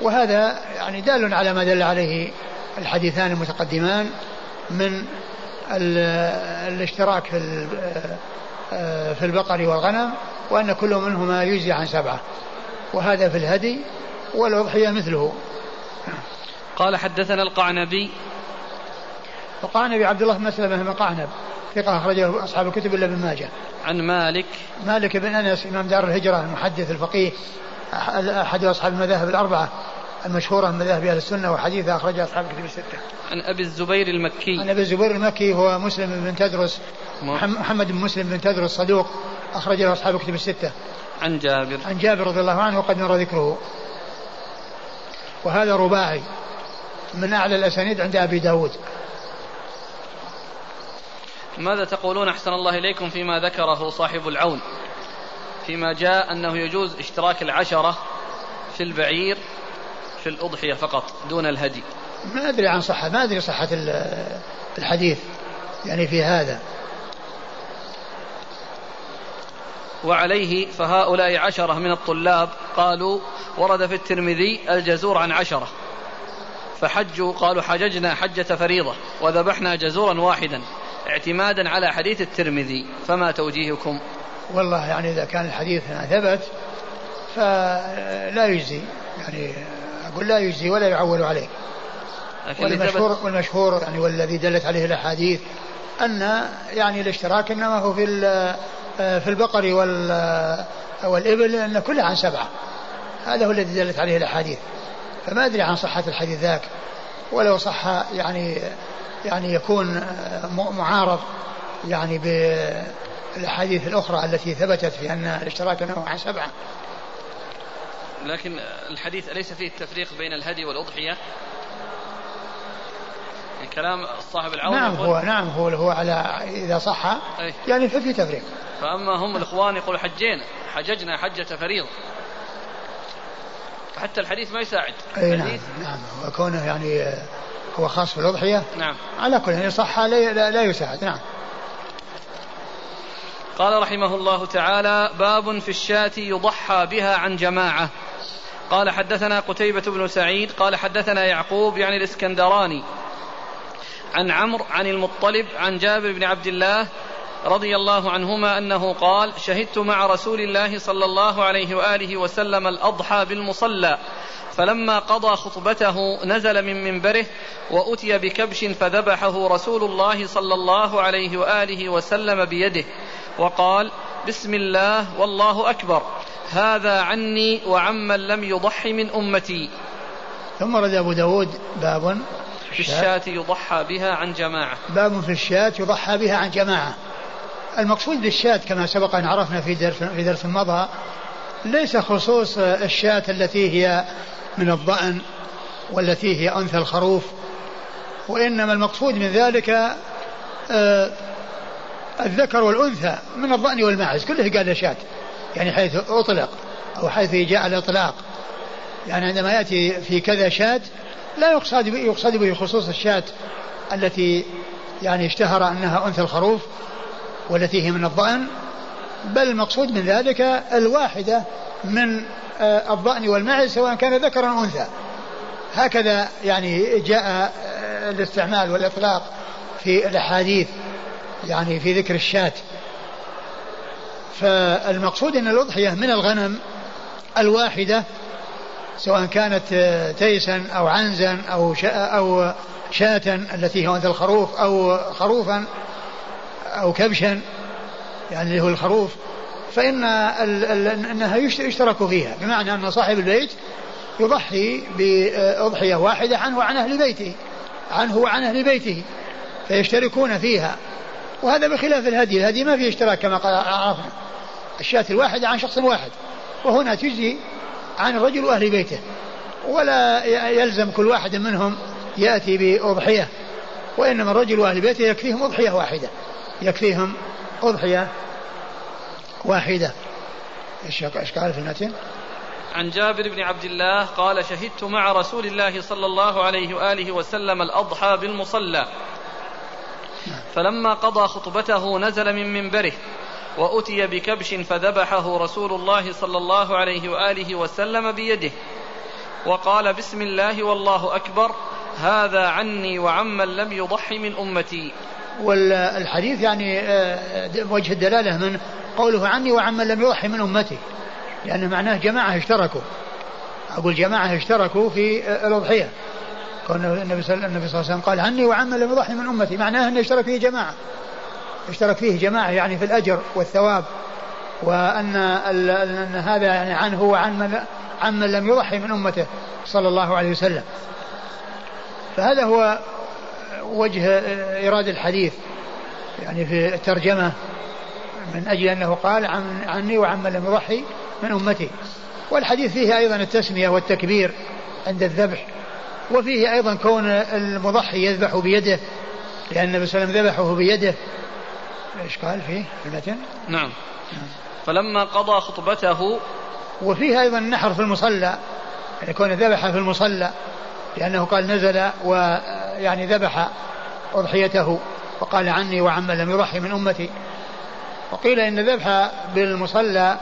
S1: وهذا يعني دال على ما دل عليه الحديثان المتقدمان من الاشتراك في في البقر والغنم وأن كل منهما يجزي عن سبعة. وهذا في الهدي والأضحية مثله.
S2: قال حدثنا القعنبي.
S1: القعنبي عبد الله بن مسلمة بن قعنب. ثقة أخرجه أصحاب الكتب إلا ابن ماجه.
S2: عن مالك
S1: مالك بن أنس إمام دار الهجرة المحدث الفقيه أحد أصحاب المذاهب الأربعة المشهورة من مذاهب أهل السنة وحديث أخرجه أصحاب الكتب الستة.
S2: عن أبي الزبير المكي.
S1: عن أبي الزبير المكي هو مسلم بن تدرس محمد بن مسلم بن تدرس صدوق أخرج له أصحاب الكتب الستة.
S2: عن جابر.
S1: عن جابر رضي الله عنه وقد مر ذكره. وهذا رباعي من أعلى الأسانيد عند أبي داود
S2: ماذا تقولون أحسن الله إليكم فيما ذكره صاحب العون؟ فيما جاء أنه يجوز اشتراك العشرة في البعير في الأضحية فقط دون الهدي.
S1: ما أدري عن صحة ما أدري صحة الحديث يعني في هذا.
S2: وعليه فهؤلاء عشرة من الطلاب قالوا ورد في الترمذي الجزور عن عشرة. فحجوا قالوا حججنا حجة فريضة وذبحنا جزورا واحدا. اعتمادا على حديث الترمذي فما توجيهكم؟
S1: والله يعني إذا كان الحديث ثبت فلا يجزي. يعني أقول لا يجزي ولا يعول عليه. والمشهور, والمشهور يعني والذي دلت عليه الأحاديث أن يعني الاشتراك إنما هو في في البقر وال والإبل أن كلها عن سبعة. هذا هو الذي دلت عليه الأحاديث. فما أدري عن صحة الحديث ذاك ولو صح يعني يعني يكون معارض يعني بالأحاديث الأخرى التي ثبتت في أن الاشتراك نوع سبعه.
S2: لكن الحديث أليس فيه التفريق بين الهدي والأضحية؟ كلام صاحب العون
S1: نعم هو نعم هو هو على إذا صح. يعني ففي تفريق.
S2: فأما هم الإخوان يقولوا حجينا حججنا حجة فريضه. حتى الحديث ما يساعد.
S1: أي نعم نعم وكونه يعني هو خاص في الأضحية نعم. على كل يعني صح لا, لا, لا يساعد. نعم.
S2: قال رحمه الله تعالى باب في الشاة يضحى بها عن جماعة. قال حدثنا قتيبة بن سعيد قال حدثنا يعقوب يعني الإسكندراني عن عمرو عن المطلب عن جابر بن عبد الله رضي الله عنهما أنه قال شهدت مع رسول الله صلى الله عليه وآله وسلم الأضحى بالمصلى. فلما قضى خطبته نزل من منبره وأتي بكبش فذبحه رسول الله صلى الله عليه وآله وسلم بيده وقال بسم الله والله أكبر هذا عني وعمن لم يضح من أمتي.
S1: ثم رد أبو داود باب
S2: في الشاة. يضحى بها عن جماعة.
S1: باب في الشاة يضحى بها عن جماعة. المقصود بالشاة كما سبق أن عرفنا في درس, في درس مضى ليس خصوص الشاة التي هي من الضأن والتي هي أنثى الخروف وإنما المقصود من ذلك آه، الذكر والأنثى من الضأن والماعز كله قال شاة يعني حيث أطلق أو حيث جاء الإطلاق. يعني عندما يأتي في كذا شاة لا يقصد يقصد به خصوص الشاة التي يعني اشتهر أنها أنثى الخروف والتي هي من الضأن بل المقصود من ذلك الواحدة من آه، الضأن والمعز سواء كان ذكرا أو أنثى. هكذا يعني جاء الاستعمال والإطلاق في الأحاديث يعني في ذكر الشاة. فالمقصود أن الأضحية من الغنم الواحدة سواء كانت تيسا أو عنزا أو أو شاة التي هي مثل الخروف أو خروفا أو كبشا. يعني اللي هو الخروف فإن أنها يشترك فيها بمعنى أن صاحب البيت يضحي بأضحية واحدة عنه وعن أهل بيته عنه وعن أهل بيته فيشتركون فيها. وهذا بخلاف الهدي الهدي ما فيه اشتراك كما قال عرفنا الشاة الواحدة عن شخص واحد وهنا تجزي عن الرجل وأهل بيته ولا يلزم كل واحد منهم يأتي بأضحية وإنما الرجل وأهل بيته يكفيهم أضحية واحدة يكفيهم أضحية واحدة. إيش قال في المتن؟
S2: عن جابر بن عبد الله قال شهدت مع رسول الله صلى الله عليه وآله وسلم الأضحى بالمصلى. فلما قضى خطبته نزل من منبره وأتي بكبش فذبحه رسول الله صلى الله عليه وآله وسلم بيده. وقال بسم الله والله أكبر هذا عني وعمن لم يضح من أمتي.
S1: والحديث يعني آه، وجه الدلالة من قوله عني وعمن لم يضحي من أمتي. لأن معناه جماعة اشتركوا. أقول جماعة اشتركوا في آه، الأضحية. كون النبي صلى الله عليه وسلم قال عني وعمن لم يضحي من أمتي. معناه انه اشترك فيه جماعة. اشترك فيه جماعة يعني في الأجر والثواب. وأن أن هذا يعني عنه وعن من عمن لم يضحي من أمته صلى الله عليه وسلم. فهذا هو وجه إيراد الحديث يعني في الترجمة من أجل أنه قال عن عني وعمن لم يضحي من أمتي. والحديث فيه أيضا التسمية والتكبير عند الذبح وفيه أيضا كون المضحي يذبح بيده لأن النبي صلى الله عليه وسلم ذبحه بيده. إيش قال فيه؟ في المتن؟
S2: نعم. فلما قضى خطبته
S1: وفيه أيضا النحر في المصلى يعني كون ذبح في المصلى. لأنه قال نزل ويعني ذبح أضحيته وقال عني وعمن لم يضحي من أمتي. وقيل إن الذبح بالمصلى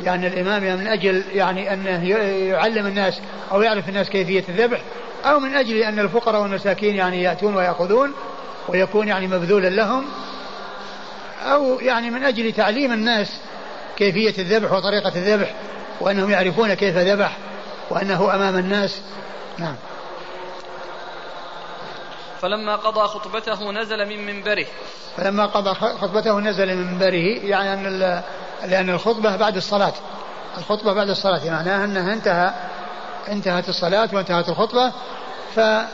S1: يعني الإمام من أجل يعني أنه يعلم الناس أو يعرف الناس كيفية الذبح أو من أجل أن الفقراء والمساكين يعني يأتون ويأخذون ويكون يعني مبذولا لهم أو يعني من أجل تعليم الناس كيفية الذبح وطريقة الذبح وأنهم يعرفون كيف ذبح وأنه أمام الناس. نعم.
S2: فلما قضى خطبته نزل من منبره.
S1: فلما قضى خطبته نزل من منبره يعني أن لأن الخطبة بعد الصلاة. الخطبة بعد الصلاة معناها أنها انتهى انتهت الصلاة وانتهت الخطبة فنزل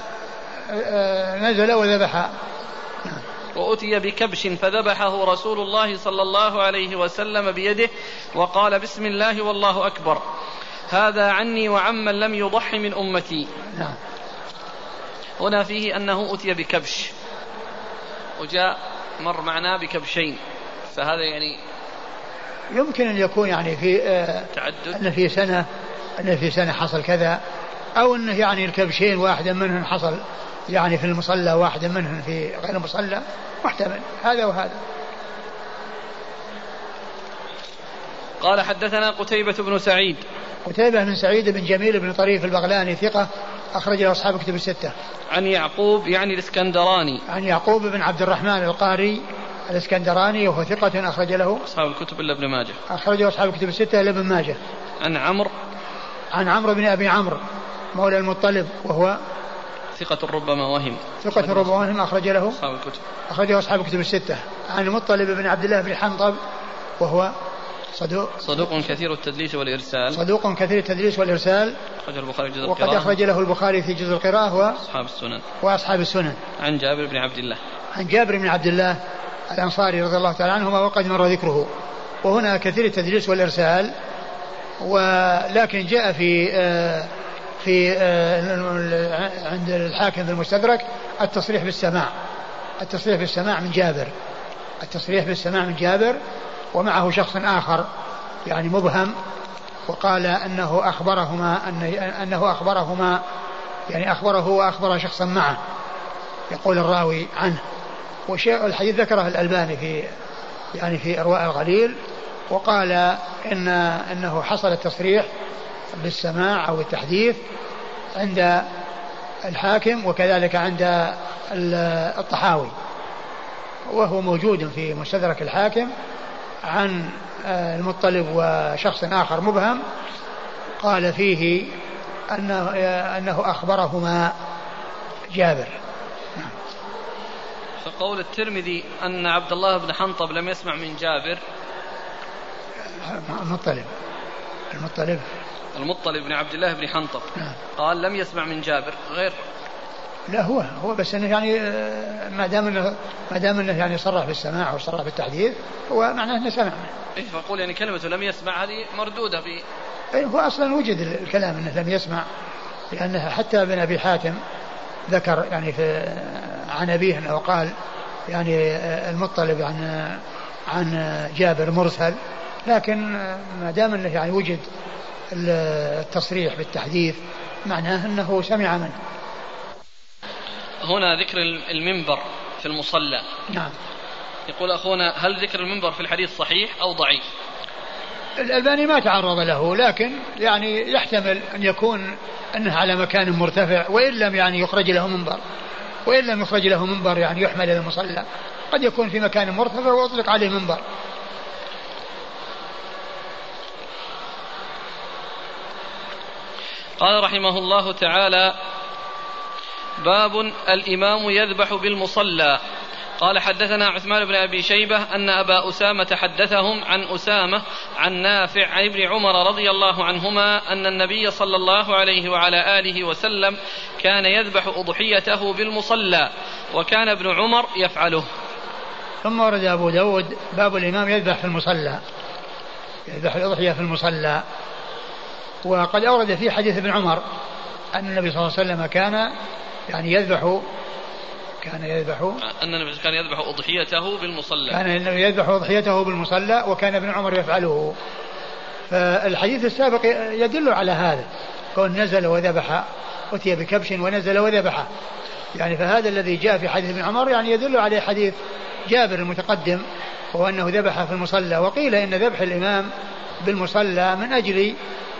S1: وذبح.
S2: وأتي بكبش فذبحه رسول الله صلى الله عليه وسلم بيده وقال بسم الله والله أكبر. هذا عني وعمن لم يضح من أمتي. نعم. هنا فيه أنه أتي بكبش. وجاء مر معنا بكبشين. فهذا يعني
S1: يمكن أن يكون يعني في آه تعدد. أن في سنة أن في سنة حصل كذا أو أنه يعني الكبشين واحدا منهم حصل يعني في المصلى واحدا منهم في غير المصلى محتمل. هذا وهذا.
S2: قال حدثنا قتيبة بن سعيد.
S1: قتيبة بن سعيد بن جميل بن طريف البغلاني ثقة أخرج له أصحاب كتب الستة.
S2: عن يعقوب يعني الإسكندراني.
S1: عن يعقوب بن عبد الرحمن القاري الإسكندراني وهو ثقة أخرج له
S2: أصحاب الكتب إلا ابن ماجه.
S1: أخرجه أصحاب الكتب الستة إلا ابن ماجه.
S2: عن عمرو
S1: عن عمرو بن أبي عمرو مولى المطلب وهو
S2: ثقة ربما وهم
S1: ثقة ربما وهم أخرج له
S2: أصحاب الكتب
S1: أخرجه أصحاب الكتب الستة عن المطلب بن عبد الله بن حنطب وهو صدوق.
S2: صدوق كثير التدليس والإرسال.
S1: صدوق كثير التدليس والإرسال.
S2: أخرج البخاري جزء
S1: وقد أخرج له البخاري في جزء القراءة
S2: وأصحاب السنن.
S1: وأصحاب السنن.
S2: عن جابر بن عبد الله.
S1: عن جابر بن عبد الله الأنصاري رضي الله تعالى عنهما وقد مر ذكره. وهنا كثير التدليس والإرسال. ولكن جاء في آه، في آه، عند الحاكم في المستدرك التصريح بالسماع. التصريح بالسماع من جابر. التصريح بالسماع من جابر. ومعه شخص آخر يعني مبهم وقال أنه أخبرهما أن أنه أخبرهما يعني أخبره وأخبر شخصا معه يقول الراوي عنه. وشيء الحديث ذكره الألباني في يعني في إرواء الغليل وقال إن أنه حصل التصريح بالسماع أو التحديث عند الحاكم وكذلك عند الطحاوي وهو موجود في مستدرك الحاكم. عن المطلب وشخص آخر مبهم قال فيه أنه, أنه أخبرهما جابر.
S2: فقول الترمذي أن عبد الله بن حنطب لم يسمع من جابر.
S1: المطلب. المطلب.
S2: المطلب بن عبد الله بن حنطب. نعم. قال لم يسمع من جابر. غير
S1: لا هو هو بس إنه يعني آه، ما دام إنه ما دام إنه يعني صرح بالسماع وصرح بالتحديث هو معناه إنه سمع.
S2: اي فأقول يعني كلمة لم يسمع هذه مردودة في
S1: اي هو أصلا وجد الكلام إنه لم يسمع لأنه حتى ابن أبي حاتم ذكر يعني في عن أبيه إنه قال يعني آه، المطلب عن عن جابر مرسل لكن آه، ما دام إنه يعني وجد التصريح بالتحديث معناه إنه سمع منه.
S2: هنا ذكر المنبر في المصلى.
S1: نعم.
S2: يقول أخونا هل ذكر المنبر في الحديث صحيح أو ضعيف؟
S1: الألباني ما تعرض له لكن يعني يحتمل أن يكون أنه على مكان مرتفع وإن لم يعني يخرج له منبر. وإن لم يخرج له منبر يعني يحمل إلى المصلى. قد يكون في مكان مرتفع وأطلق عليه منبر
S2: قال رحمه الله تعالى باب الإمام يذبح بالمصلى. قال حدثنا عثمان بن أبي شيبة أن أبا أسامة حدثهم عن أسامة عن نافع عن ابن عمر رضي الله عنهما أن النبي صلى الله عليه وعلى آله وسلم كان يذبح أضحيته بالمصلى وكان ابن عمر يفعله.
S1: ثم ورد أبو داود باب الإمام يذبح في المصلى يذبح الأضحية في المصلى. وقد أورد في حديث ابن عمر أن النبي صلى الله عليه وسلم كان يعني يذبح كان يذبح
S2: أن النبي كان يذبح أضحيته بالمصلى.
S1: كان النبي يذبح أضحيته بالمصلى وكان ابن عمر يفعله. فالحديث السابق يدل على هذا كون نزل وذبح أتي بكبش ونزل وذبح. يعني فهذا الذي جاء في حديث ابن عمر يعني يدل عليه حديث جابر المتقدم وهو أنه ذبح في المصلى. وقيل إن ذبح الإمام بالمصلى من أجل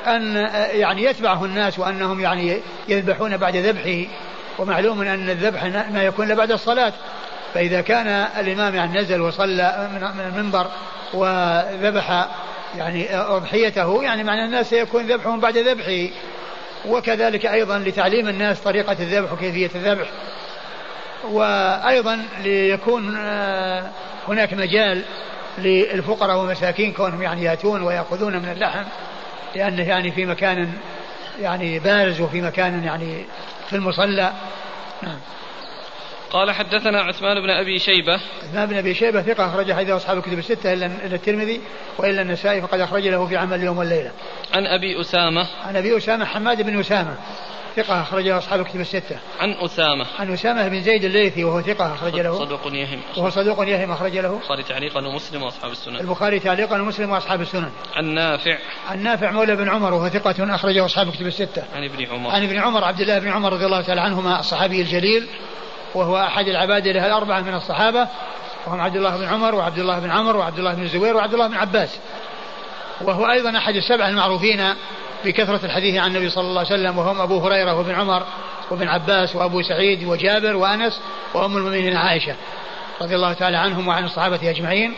S1: أن يعني يتبعه الناس وأنهم يعني يذبحون بعد ذبحه. ومعلوم أن الذبح ما يكون بعد الصلاة. فإذا كان الإمام يعني نزل وصلى من المنبر وذبح يعني أضحيته يعني معنى الناس سيكون ذبحهم بعد ذبحه. وكذلك أيضا لتعليم الناس طريقة الذبح وكيفية الذبح. وأيضا ليكون آه، هناك مجال للفقراء والمساكين كونهم يعني يأتون ويأخذون من اللحم لأنه يعني في مكان يعني بارز وفي مكان يعني في المصلى. نعم.
S2: قال حدثنا عثمان بن أبي شيبة.
S1: عثمان بن أبي شيبة ثقة أخرج حديث أصحاب الكتب الستة إلا الترمذي وإلا النسائي فقد أخرج له في عمل اليوم والليلة.
S2: عن أبي أسامة.
S1: عن أبي أسامة حماد بن أسامة. ثقة أخرج له أصحاب الكتب الستة.
S2: عن أسامة.
S1: عن أسامة بن زيد الليثي وهو ثقة أخرج له.
S2: صدوق يهم.
S1: وهو صدوق يهم أخرج له.
S2: البخاري تعليقا ومسلم وأصحاب السنن.
S1: البخاري تعليقا ومسلم وأصحاب السنن.
S2: عن نافع.
S1: عن نافع مولى بن عمر وهو ثقة أخرجه أصحاب الكتب الستة.
S2: عن ابن عمر.
S1: عن ابن عمر عبد الله بن عمر رضي الله تعالى عنهما الصحابي الجليل وهو أحد العبادلة الأربعة من الصحابة وهم عبد الله بن عمر وعبد الله بن عمر وعبد الله بن الزبير وعبد الله بن عباس وهو أيضا أحد السبعة المعروفين بكثرة الحديث عن النبي صلى الله عليه وسلم وهم أبو هريرة وابن عمر وابن عباس وأبو سعيد وجابر وأنس وأم المؤمنين عائشة رضي الله تعالى عنهم وعن الصحابة أجمعين.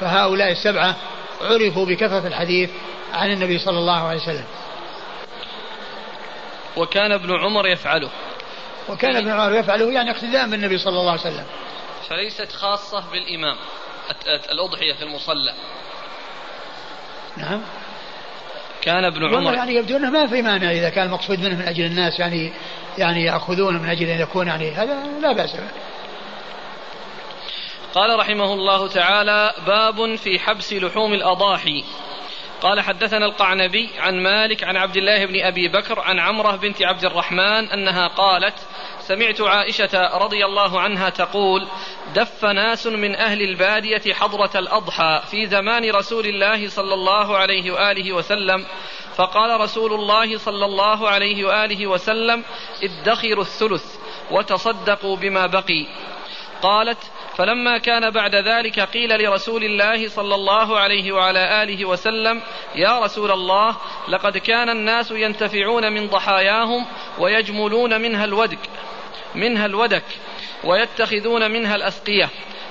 S1: فهؤلاء السبعة عرفوا بكثرة الحديث عن النبي صلى الله عليه وسلم.
S2: وكان ابن عمر يفعله.
S1: وكان ابن عمر يفعله يعني اقتداء بالنبي صلى الله عليه وسلم.
S2: فليست خاصة بالإمام الأضحية في المصلى.
S1: نعم.
S2: كان ابن عمر
S1: يعني يبدو أنه ما في مانع إذا كان المقصود منه من أجل الناس يعني يعني ياخذون من أجل أن يكون يعني هذا لا بأس به.
S2: قال رحمه الله تعالى باب في حبس لحوم الأضاحي قال حدثنا القعنبي عن مالك عن عبد الله بن أبي بكر عن عمرة بنت عبد الرحمن أنها قالت سمعت عائشة رضي الله عنها تقول دف ناس من أهل البادية حضرة الأضحى في زمان رسول الله صلى الله عليه وآله وسلم فقال رسول الله صلى الله عليه وآله وسلم ادخروا الثلث وتصدقوا بما بقي. قالت فلما كان بعد ذلك قيل لرسول الله صلى الله عليه وعلى آله وسلم يا رسول الله لقد كان الناس ينتفعون من ضحاياهم ويجملون منها الودك منها الودك. ويتخذون منها الاسقيه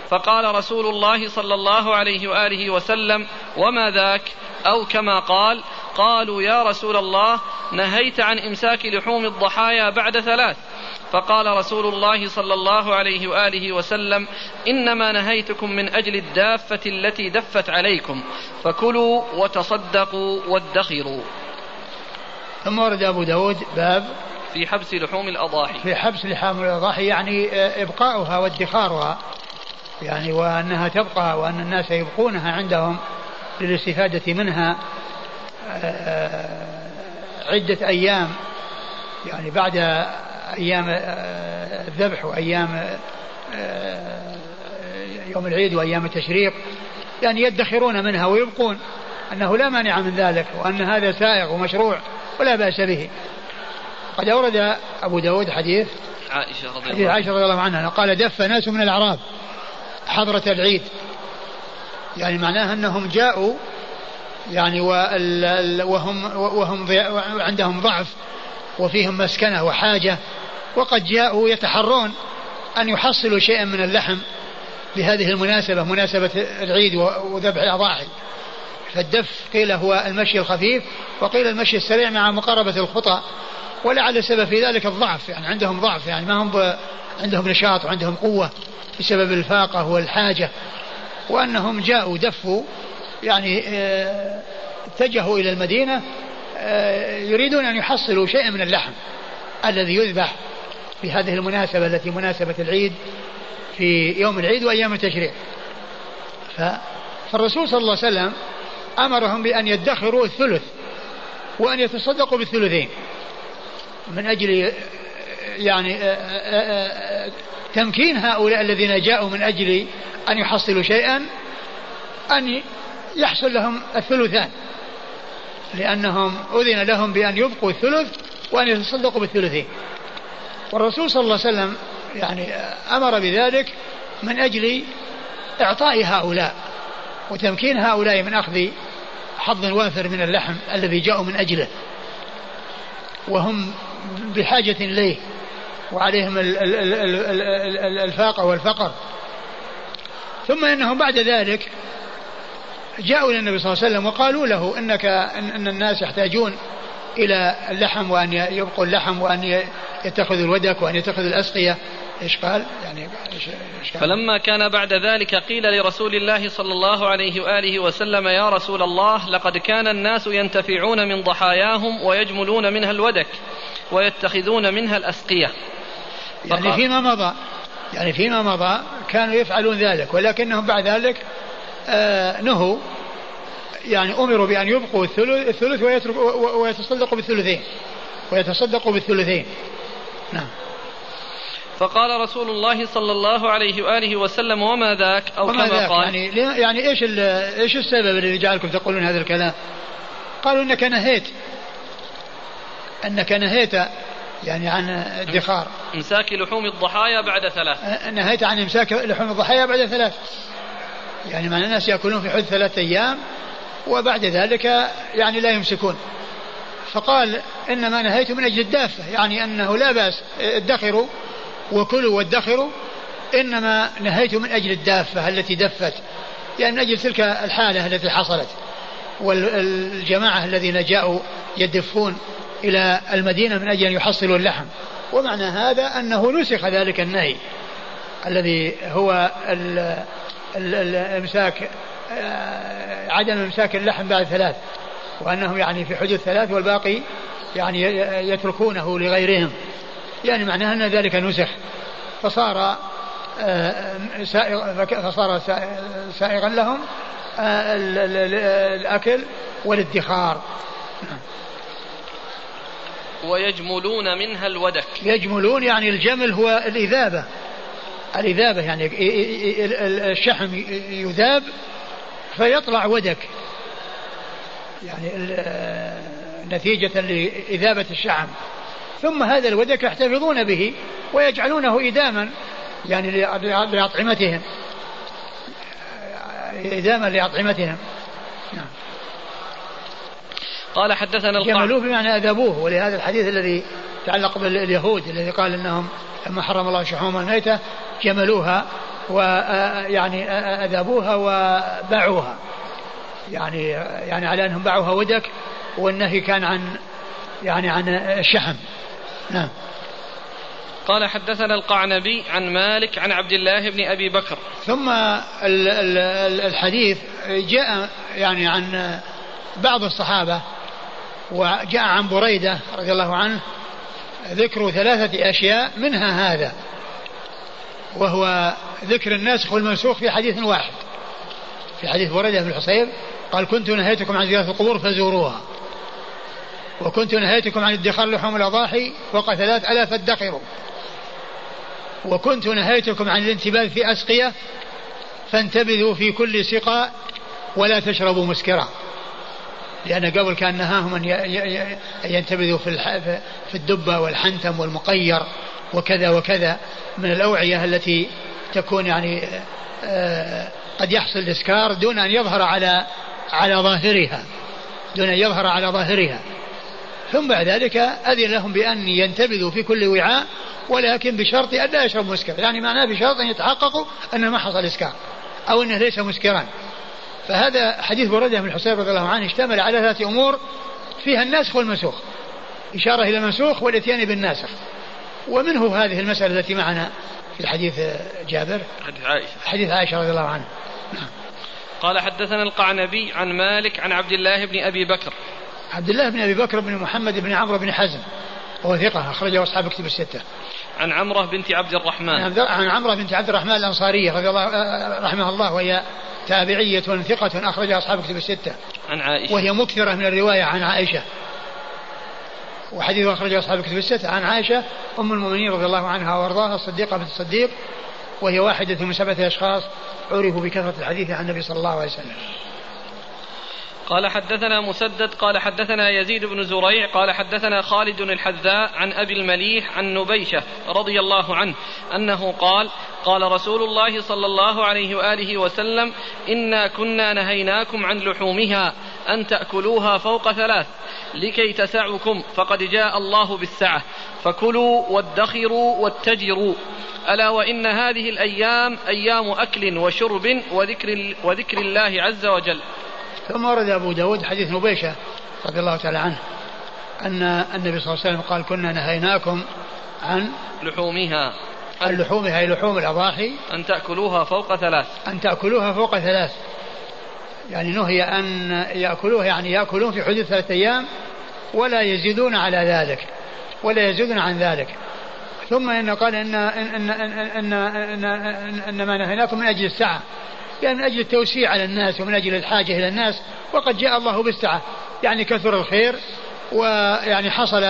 S2: فقال رسول الله صلى الله عليه وآله وسلم وما ذاك؟ أو كما قال قالوا يا رسول الله نهيت عن إمساك لحوم الضحايا بعد ثلاث. فقال رسول الله صلى الله عليه وآله وسلم إنما نهيتكم من أجل الدافة التي دفت عليكم. فكلوا وتصدقوا وادخروا.
S1: ثم ورد أبو داود باب
S2: في حبس لحوم الأضاحي.
S1: في حبس لحوم الأضاحي يعني إبقاؤها وادخارها. يعني وأنها تبقى وأن الناس يبقونها عندهم للاستفادة منها آه، عدة أيام. يعني بعد أيام آه، الذبح وأيام آه، يوم العيد وأيام التشريق يعني يدخرون منها ويبقون. أنه لا مانع من ذلك وأن هذا سائغ ومشروع ولا بأس به. قد أورد أبو داود حديث
S2: عائشة رضي الله
S1: حديث عائشة رضي الله عنها قال دف ناس من الأعراب حضرة العيد. يعني معناها أنهم جاءوا يعني وهم وهم عندهم ضعف وفيهم مسكنة وحاجة وقد جاءوا يتحرون أن يحصلوا شيئا من اللحم بهذه المناسبة مناسبة العيد وذبح الأضاحي. فالدف قيل هو المشي الخفيف وقيل المشي السريع مع مقاربة الخطى ولعل السبب في ذلك الضعف يعني عندهم ضعف يعني ما هم عندهم نشاط وعندهم قوة بسبب الفاقة والحاجة وأنهم جاءوا دفوا يعني آه، اتجهوا إلى المدينة آه، يريدون أن يحصلوا شيئا من اللحم الذي يذبح في هذه المناسبة التي مناسبة العيد في يوم العيد وأيام التشريع. فالرسول صلى الله عليه وسلم أمرهم بأن يدخروا الثلث وأن يتصدقوا بالثلثين. من أجل يعني تمكين هؤلاء الذين جاءوا من أجل أن يحصلوا شيئا أن يحصل لهم الثلثان. لأنهم أذن لهم بأن يبقوا الثلث وأن يتصدقوا بالثلثين. والرسول صلى الله عليه وسلم يعني أمر بذلك من أجل إعطاء هؤلاء وتمكين هؤلاء من أخذ حظ وافر من اللحم الذي جاءوا من أجله. وهم بحاجة إليه وعليهم الفاقة والفقر. ثم إنهم بعد ذلك جاءوا إلى النبي صلى الله عليه وسلم وقالوا له إنك إن الناس يحتاجون إلى اللحم وأن يبقوا اللحم وأن يتخذوا الودك وأن يتخذوا الأسقية. إيش قال؟ يعني
S2: إيش قال؟ فلما كان بعد ذلك قيل لرسول الله صلى الله عليه وآله وسلم يا رسول الله لقد كان الناس ينتفعون من ضحاياهم ويجملون منها الودك. ويتخذون منها الأسقية.
S1: يعني فيما مضى يعني فيما مضى كانوا يفعلون ذلك ولكنهم بعد ذلك آه نهوا يعني أمروا بأن يبقوا الثلث, الثلث ويترك ويتصدقوا بالثلثين. ويتصدقوا بالثلثين. نعم.
S2: فقال رسول الله صلى الله عليه وآله وسلم وما ذاك؟ أو وما كما ذاك؟ قال
S1: يعني يعني إيش إيش السبب الذي جعلكم تقولون هذا الكلام؟ قالوا إنك نهيت. أنك نهيت يعني عن الدخار
S2: إمساك لحوم الضحايا بعد ثلاث.
S1: نهيت عن إمساك لحوم الضحايا بعد ثلاث. يعني معنى الناس يأكلون في حدود ثلاثة أيام وبعد ذلك يعني لا يمسكون. فقال إنما نهيت من أجل الدافة يعني أنه لا بأس ادخروا وكلوا وادخروا إنما نهيت من أجل الدافة التي دفت يعني من أجل تلك الحالة التي حصلت. والجماعة الذين جاءوا يدفون إلى المدينة من أجل أن يحصلوا اللحم. ومعنى هذا أنه نسخ ذلك النهي الذي هو الامساك آه، عدم إمساك اللحم بعد ثلاث وأنهم يعني في حدود ثلاث والباقي يعني يتركونه لغيرهم. يعني معناه أن ذلك نسخ. فصار آه، فصار سائغا لهم آه، الأكل والادخار.
S2: ويجملون منها الودك.
S1: يجملون يعني الجمل هو الإذابة. الإذابة يعني الشحم يذاب فيطلع ودك. يعني نتيجة لإذابة الشحم. ثم هذا الودك يحتفظون به ويجعلونه إداما يعني لأطعمتهم. إداما لأطعمتهم. نعم.
S2: قال حدثنا
S1: جملوه بمعنى أذبوه ولهذا الحديث الذي تعلق باليهود الذي قال إنهم لما حرم الله شحوم الميتة جملوها ويعني أذابوها وباعوها. يعني يعني على أنهم باعوها ودك والنهي كان عن يعني عن الشحم. نعم.
S2: قال حدثنا القعنبي عن مالك عن عبد الله بن أبي بكر.
S1: ثم الحديث جاء يعني عن بعض الصحابة وجاء عن بريدة رضي الله عنه ذكر ثلاثة أشياء منها هذا وهو ذكر الناسخ والمنسوخ في حديث واحد في حديث بريدة بن الحصيب قال كنت نهيتكم عن زيارة القبور فزوروها وكنت نهيتكم عن ادخار لحوم الأضاحي فوق ثلاث ألا فادخروا وكنت نهيتكم عن الانتباه في أسقية فانتبذوا في كل سقاء ولا تشربوا مسكرا. لأن قبل كان نهاهم أن ينتبذوا في في الدبة والحنتم والمقير وكذا وكذا من الأوعية التي تكون يعني آه، قد يحصل الإسكار دون أن يظهر على على ظاهرها دون أن يظهر على ظاهرها. ثم بعد ذلك أذن لهم بأن ينتبذوا في كل وعاء ولكن بشرط أن لا يشربوا مسكر يعني معناه بشرط أن يتحققوا أن ما حصل إسكار أو أنه ليس مسكرا. فهذا حديث بريدة بن الحصيب رضي الله عنه اشتمل على ثلاثة أمور فيها الناسخ والمنسوخ. إشارة إلى المنسوخ والإتيان بالناسخ ومنه هذه المسألة التي معنا في حديث جابر.
S2: حديث عائشة.
S1: حديث عائشة رضي الله عنها نعم.
S2: قال حدثنا القعنبي عن مالك عن عبد الله بن أبي بكر.
S1: عبد الله بن أبي بكر بن محمد بن عمرو بن حزم. وهو ثقة أخرجه أصحاب كتب الستة.
S2: عن عمرة بنت عبد الرحمن.
S1: عن عمرة بنت عبد الرحمن الأنصارية رضي الله رحمه الله وهي تابعية ثقة أخرجها أصحاب كتب الستة.
S2: عن عائشة.
S1: وهي مكثرة من الرواية عن عائشة. وحديث أخرجه أصحاب الكتب الستة عن عائشة أم المؤمنين رضي الله عنها وأرضاها الصديقة بنت الصديق وهي واحدة من سبعة أشخاص عرفوا بكثرة الحديث عن النبي صلى الله عليه وسلم.
S2: قال حدثنا مسدد قال حدثنا يزيد بن زريع قال حدثنا خالد الحذاء عن أبي المليح عن نبيشة رضي الله عنه أنه قال قال رسول الله صلى الله عليه وآله وسلم إنا كنا نهيناكم عن لحومها أن تأكلوها فوق ثلاث لكي تسعكم فقد جاء الله بالسعة. فكلوا وادخروا واتجروا. ألا وإن هذه الأيام أيام أكل وشرب وذكر وذكر الله عز وجل.
S1: ثم ورد أبو داود حديث نبيشة رضي الله تعالى عنه أن النبي صلى الله عليه وسلم قال كنا نهيناكم عن
S2: لحومها.
S1: عن لحومها أي لحوم الأضاحي.
S2: أن تأكلوها فوق ثلاث.
S1: أن تأكلوها فوق ثلاث. يعني نهي أن يأكلوها يعني يأكلون في حدود ثلاثة أيام ولا يزيدون على ذلك ولا يزيدون عن ذلك. ثم إن قال إن إن إن إن, إن, إن, إن ما نهيناكم من أجل الساعة. يعني من أجل التوسيع على الناس ومن أجل الحاجة إلى الناس وقد جاء الله بالسعة. يعني كثر الخير ويعني حصل